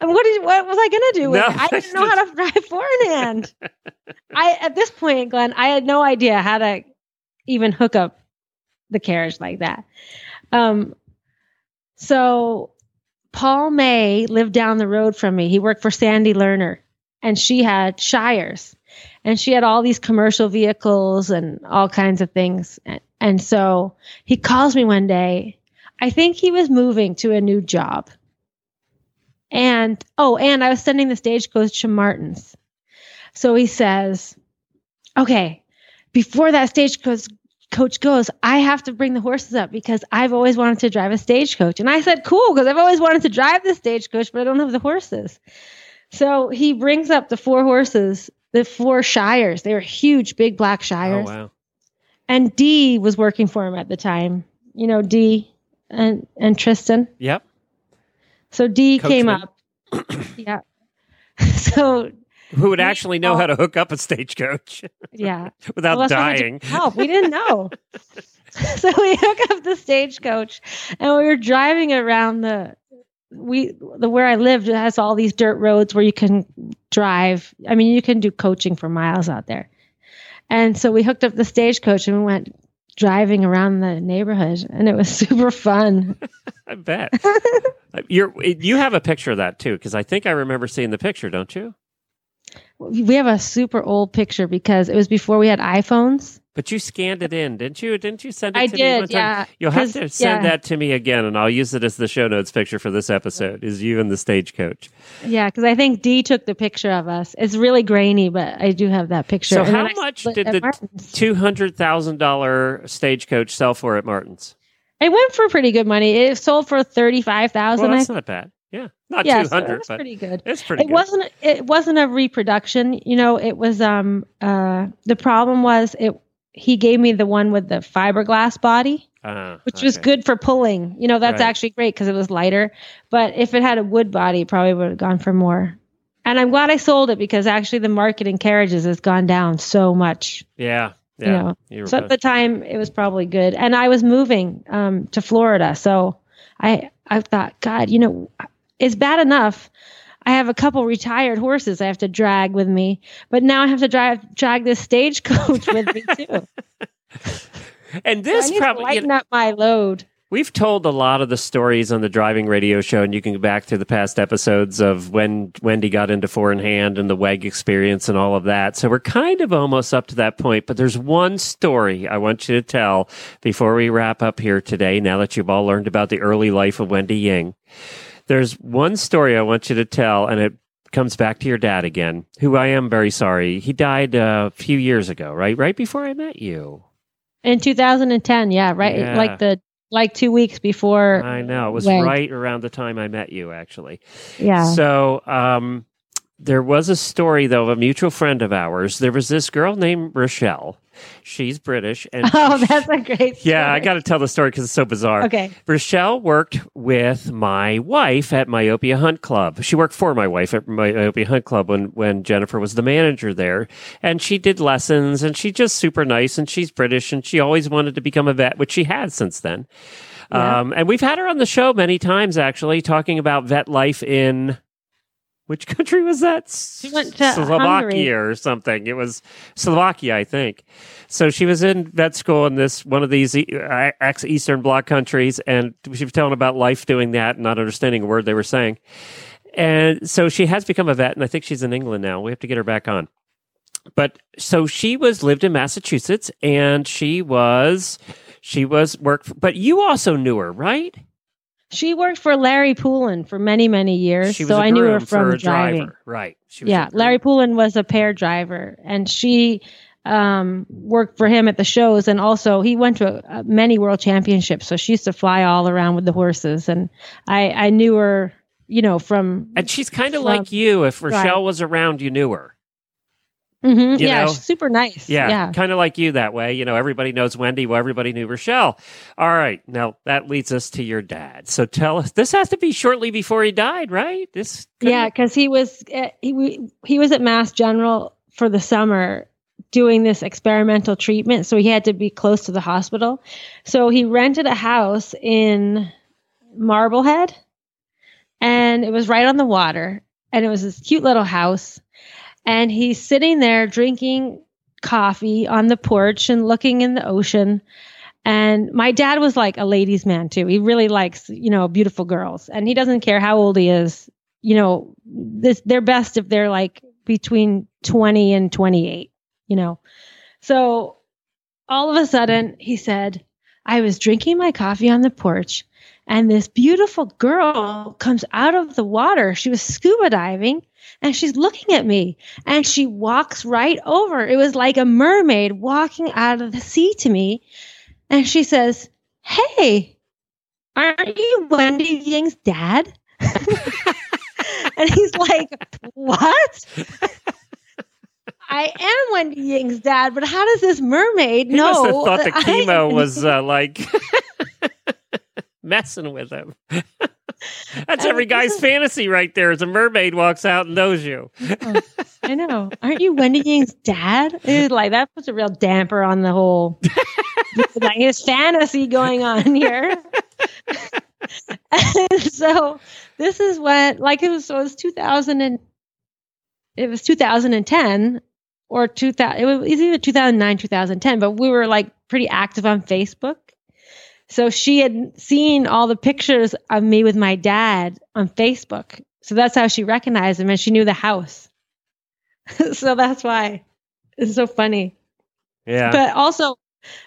what did what was I gonna do with no, it? I didn't know how to drive *laughs* forehand. I at this point, Glenn, I had no idea how to even hook up the carriage like that. Um so Paul May lived down the road from me. He worked for Sandy Lerner and she had Shires and she had all these commercial vehicles and all kinds of things. And, and so he calls me one day. I think he was moving to a new job. And oh, and I was sending the stagecoach to Martin's. So he says, Okay, before that stagecoach coach goes, I have to bring the horses up because I've always wanted to drive a stagecoach. And I said, Cool, because I've always wanted to drive the stagecoach, but I don't have the horses. So he brings up the four horses the four shires. They were huge, big black oh, shires. Oh, wow. And Dee was working for him at the time. You know, Dee and and Tristan. Yep. So Dee came up. *coughs* yeah. *laughs* so who would actually know how to hook up a stagecoach? *laughs* Yeah. without well, dying. Help. We didn't know. *laughs* so we hook up the stagecoach and we were driving around the we the where I lived has all these dirt roads where you can drive. I mean, you can do coaching for miles out there. And so we hooked up the stagecoach and we went driving around the neighborhood and it was *laughs* super fun. I bet. *laughs* You're you have a picture of that too because I think I remember seeing the picture, don't you? We have a super old picture because it was before we had iPhones. But you scanned it in, didn't you? Didn't you send it I to did, me one time? Yeah, You'll have to send yeah. that to me again, and I'll use it as the show notes picture for this episode. Is you and the stagecoach? Yeah, because I think Dee took the picture of us. It's really grainy, but I do have that picture. So, and how much did the two hundred thousand dollar stagecoach sell for at Martin's? It went for pretty good money. It sold for thirty five thousand. Well, that's not bad. Yeah, not yeah, two hundred. So pretty good. It's pretty. It good. wasn't. It wasn't a reproduction. You know, it was. Um. Uh. The problem was it he gave me the one with the fiberglass body, uh, which okay. was good for pulling. You know, that's right. actually great because it was lighter. But if it had a wood body, probably would have gone for more. And I'm glad I sold it because actually the market in carriages has gone down so much. Yeah. Yeah. You know, so at the time it was probably good. And I was moving um, to Florida. So I, I thought, God, you know, it's bad enough I have a couple retired horses I have to drag with me, but now I have to drive drag this stagecoach with me too. *laughs* and this so probably lighten you know, up my load. We've told a lot of the stories on the driving radio show, and you can go back to the past episodes of when Wendy got into four in hand and the WEG experience and all of that. So we're kind of almost up to that point. But there's one story I want you to tell before we wrap up here today, now that you've all learned about the early life of Wendy Ying. There's one story I want you to tell, and it comes back to your dad again, who I am very sorry. He died uh, a few years ago, right? Right before I met you. In 2010, yeah, right. Yeah. Like the like two weeks before. I know. It was Wait. right around the time I met you, actually. Yeah. So, um, there was a story, though, of a mutual friend of ours. There was this girl named Rochelle. She's British. And *laughs* oh, that's a great. *laughs* yeah, I got to tell the story because it's so bizarre. Okay. Rochelle worked with my wife at Myopia Hunt Club. She worked for my wife at Myopia Hunt Club when, when Jennifer was the manager there. And she did lessons and she's just super nice and she's British and she always wanted to become a vet, which she has since then. Yeah. Um, and we've had her on the show many times actually talking about vet life in which country was that? She went to Slovakia Hungary. or something. It was Slovakia, I think. So she was in vet school in this one of these ex Eastern Bloc countries, and she was telling about life doing that and not understanding a word they were saying. And so she has become a vet, and I think she's in England now. We have to get her back on. But so she was lived in Massachusetts, and she was she was worked. But you also knew her, right? She worked for Larry Poulin for many, many years. She was so a I knew her from a driving. driver, right? She was Yeah. Larry Poulin was a pair driver, and she um, worked for him at the shows, and also he went to uh, many world championships. So she used to fly all around with the horses, and I, I knew her, you know, from And she's kind of like you. If Rochelle Right. was around, you knew her. Mhm, yeah, know? super nice. Yeah, yeah. kind of like you that way. You know, everybody knows Wendy. Well, everybody knew Rochelle. All right, now that leads us to your dad. So tell us. This has to be shortly before he died, right? This. Yeah, because he was uh, he he was at Mass General for the summer doing this experimental treatment, so he had to be close to the hospital. So he rented a house in Marblehead, and it was right on the water, and it was this cute little house. And he's sitting there drinking coffee on the porch and looking in the ocean. And my dad was like a ladies' man too. He really likes, you know, beautiful girls, and he doesn't care how old he is you know, this they're best if they're like between 20 and 28, you know. So all of a sudden he said, I was drinking my coffee on the porch and this beautiful girl comes out of the water. She was scuba diving and she's looking at me and she walks right over. It was like a mermaid walking out of the sea to me. And she says, Hey, aren't you Wendy Ying's dad? *laughs* and he's like, What? I am Wendy Ying's dad, but how does this mermaid He know? must have thought the chemo am was uh, like *laughs* *laughs* messing with him. *laughs* That's every guy's fantasy right there. As a mermaid walks out and knows you. Oh, I *laughs* know. Aren't you Wendy Ying's dad? Dude, like that puts a real damper on the whole *laughs* like his fantasy going on here. so this is what like it was so it was 2000 and it was 2010 or 2000 it was either 2009 2010 but we were like pretty active on facebook so she had seen all the pictures of me with my dad on facebook so that's how she recognized him and she knew the house *laughs* so that's why it's so funny Yeah. but also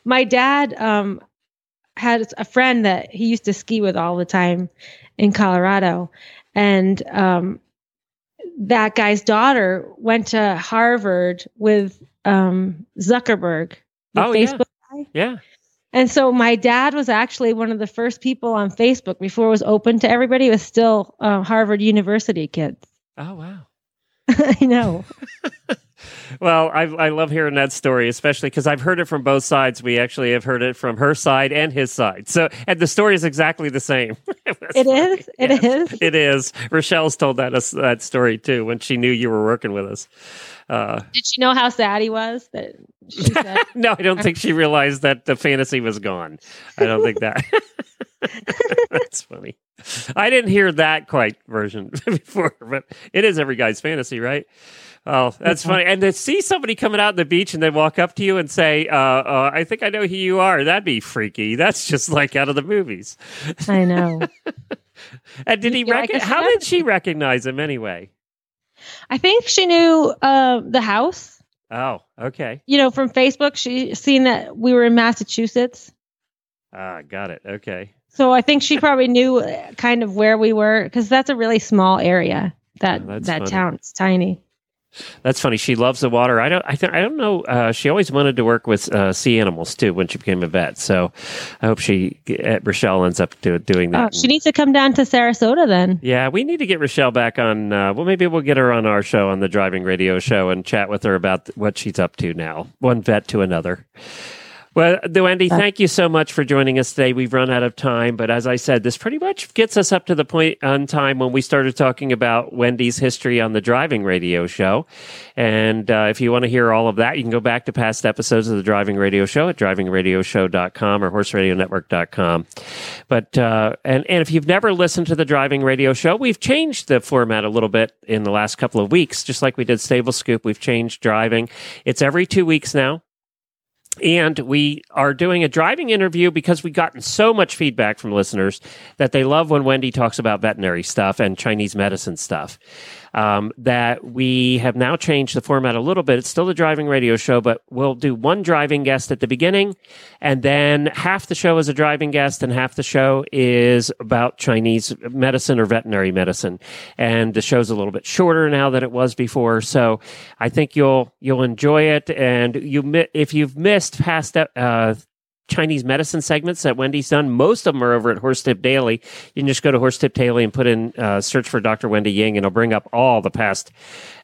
my dad um had a friend that he used to ski with all the time in Colorado and um that guy's daughter went to Harvard with um Zuckerberg the Oh, yeah. Facebook guy. yeah. And so my dad was actually one of the first people on Facebook before it was open to everybody. It was still uh, Harvard University kids. Oh wow. *laughs* I know. *laughs* Well, I I love hearing that story, especially because I've heard it from both sides. We actually have heard it from her side and his side. So, and the story is exactly the same. *laughs* was It funny. is? It Yes, is? It is. Rochelle's told that us that story too when she knew you were working with us. Uh, Did she know how sad he was? That she *laughs* said. no, I don't think she realized that the fantasy was gone. I don't think that. *laughs* That's funny. I didn't hear that quite version before, but it is every guy's fantasy, right? Oh, that's funny. And to see somebody coming out on the beach and they walk up to you and say, uh, uh, I think I know who you are, that'd be freaky. That's just like out of the movies. I know. *laughs* And did he Yeah, rec- how did she recognize him anyway? I think she knew uh, the house. Oh, okay. You know, from Facebook, she seen that we were in Massachusetts. Ah, got it. Okay. So I think she probably knew uh, kind of where we were because that's a really small area. That Oh, that funny. town. It's tiny. That's funny. She loves the water. I don't. I, th- I don't know. Uh, she always wanted to work with uh, sea animals too when she became a vet. So I hope she uh, Rochelle ends up do, doing Oh, that. she needs to come down to Sarasota then. yeah, we need to get Rochelle back on. Uh, well, maybe we'll get her on our show on the driving radio show and chat with her about what she's up to now. One vet to another. Well, Wendy, thank you so much for joining us today. We've run out of time, but as I said, this pretty much gets us up to the point on time when we started talking about Wendy's history on the driving radio show. And uh, if you want to hear all of that, you can go back to past episodes of the driving radio show at drivingradioshow.com or horseradionetwork.com. But, uh, and, and if you've never listened to the driving radio show, we've changed the format a little bit in the last couple of weeks, just like we did Stable Scoop. We've changed driving. It's every two weeks now. And we are doing a driving interview because we've gotten so much feedback from listeners that they love when Wendy talks about veterinary stuff and Chinese medicine stuff. Um, that we have now changed the format a little bit. It's still the driving radio show, but we'll do one driving guest at the beginning, and then half the show is a driving guest, and half the show is about Chinese medicine or veterinary medicine. And the show's a little bit shorter now than it was before, so I think you'll you'll enjoy it. And you if you've missed past uh, Chinese medicine segments that Wendy's done, most of them are over at Horse Tip Daily. You can just go to Horse Tip Daily and put in uh, search for Dr. Wendy Ying, and it'll bring up all the past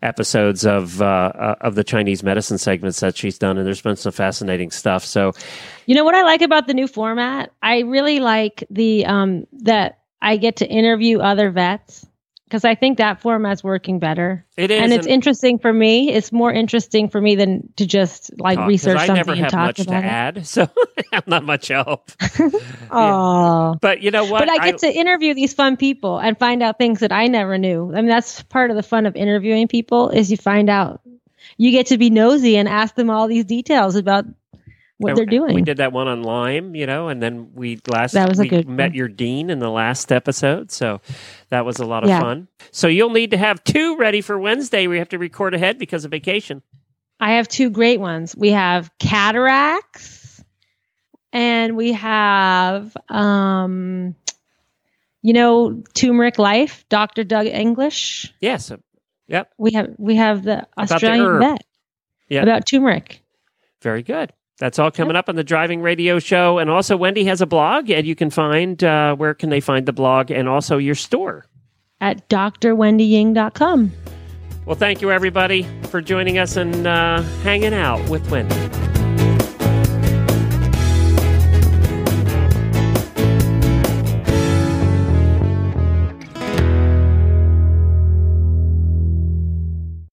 episodes of uh, uh, of the Chinese medicine segments that she's done. And there's been some fascinating stuff. So You know what I like about the new format? I really like the um that I get to interview other vets because I think that format's working better. it is, and it's interesting for me. It's more interesting for me than to just like talk, research I something never and have talk much to it. add, so *laughs* I'm not much help. *laughs* Oh. But you know what? But I get to interview these fun people and find out things that I never knew. I mean, that's part of the fun of interviewing people is you find out, you get to be nosy and ask them all these details about what they're doing. We did that one on Lyme, you know, and then we last That was a we good met one. your dean in the last episode, so that was a lot of Yeah. fun. So you'll need to have two ready for Wednesday. We have to record ahead because of vacation. I have two great ones. We have cataracts and we have um you know turmeric life, Dr. Doug English. Yes. uh, Yep. We have we have the the Australian herb. vet Yeah. about turmeric. Very good. That's all coming up on the Driving Radio Show, and also Wendy has a blog, and you can find uh, where can they find the blog, and also your store. at drwendyying.com. Well, thank you everybody for joining us and uh, hanging out with Wendy.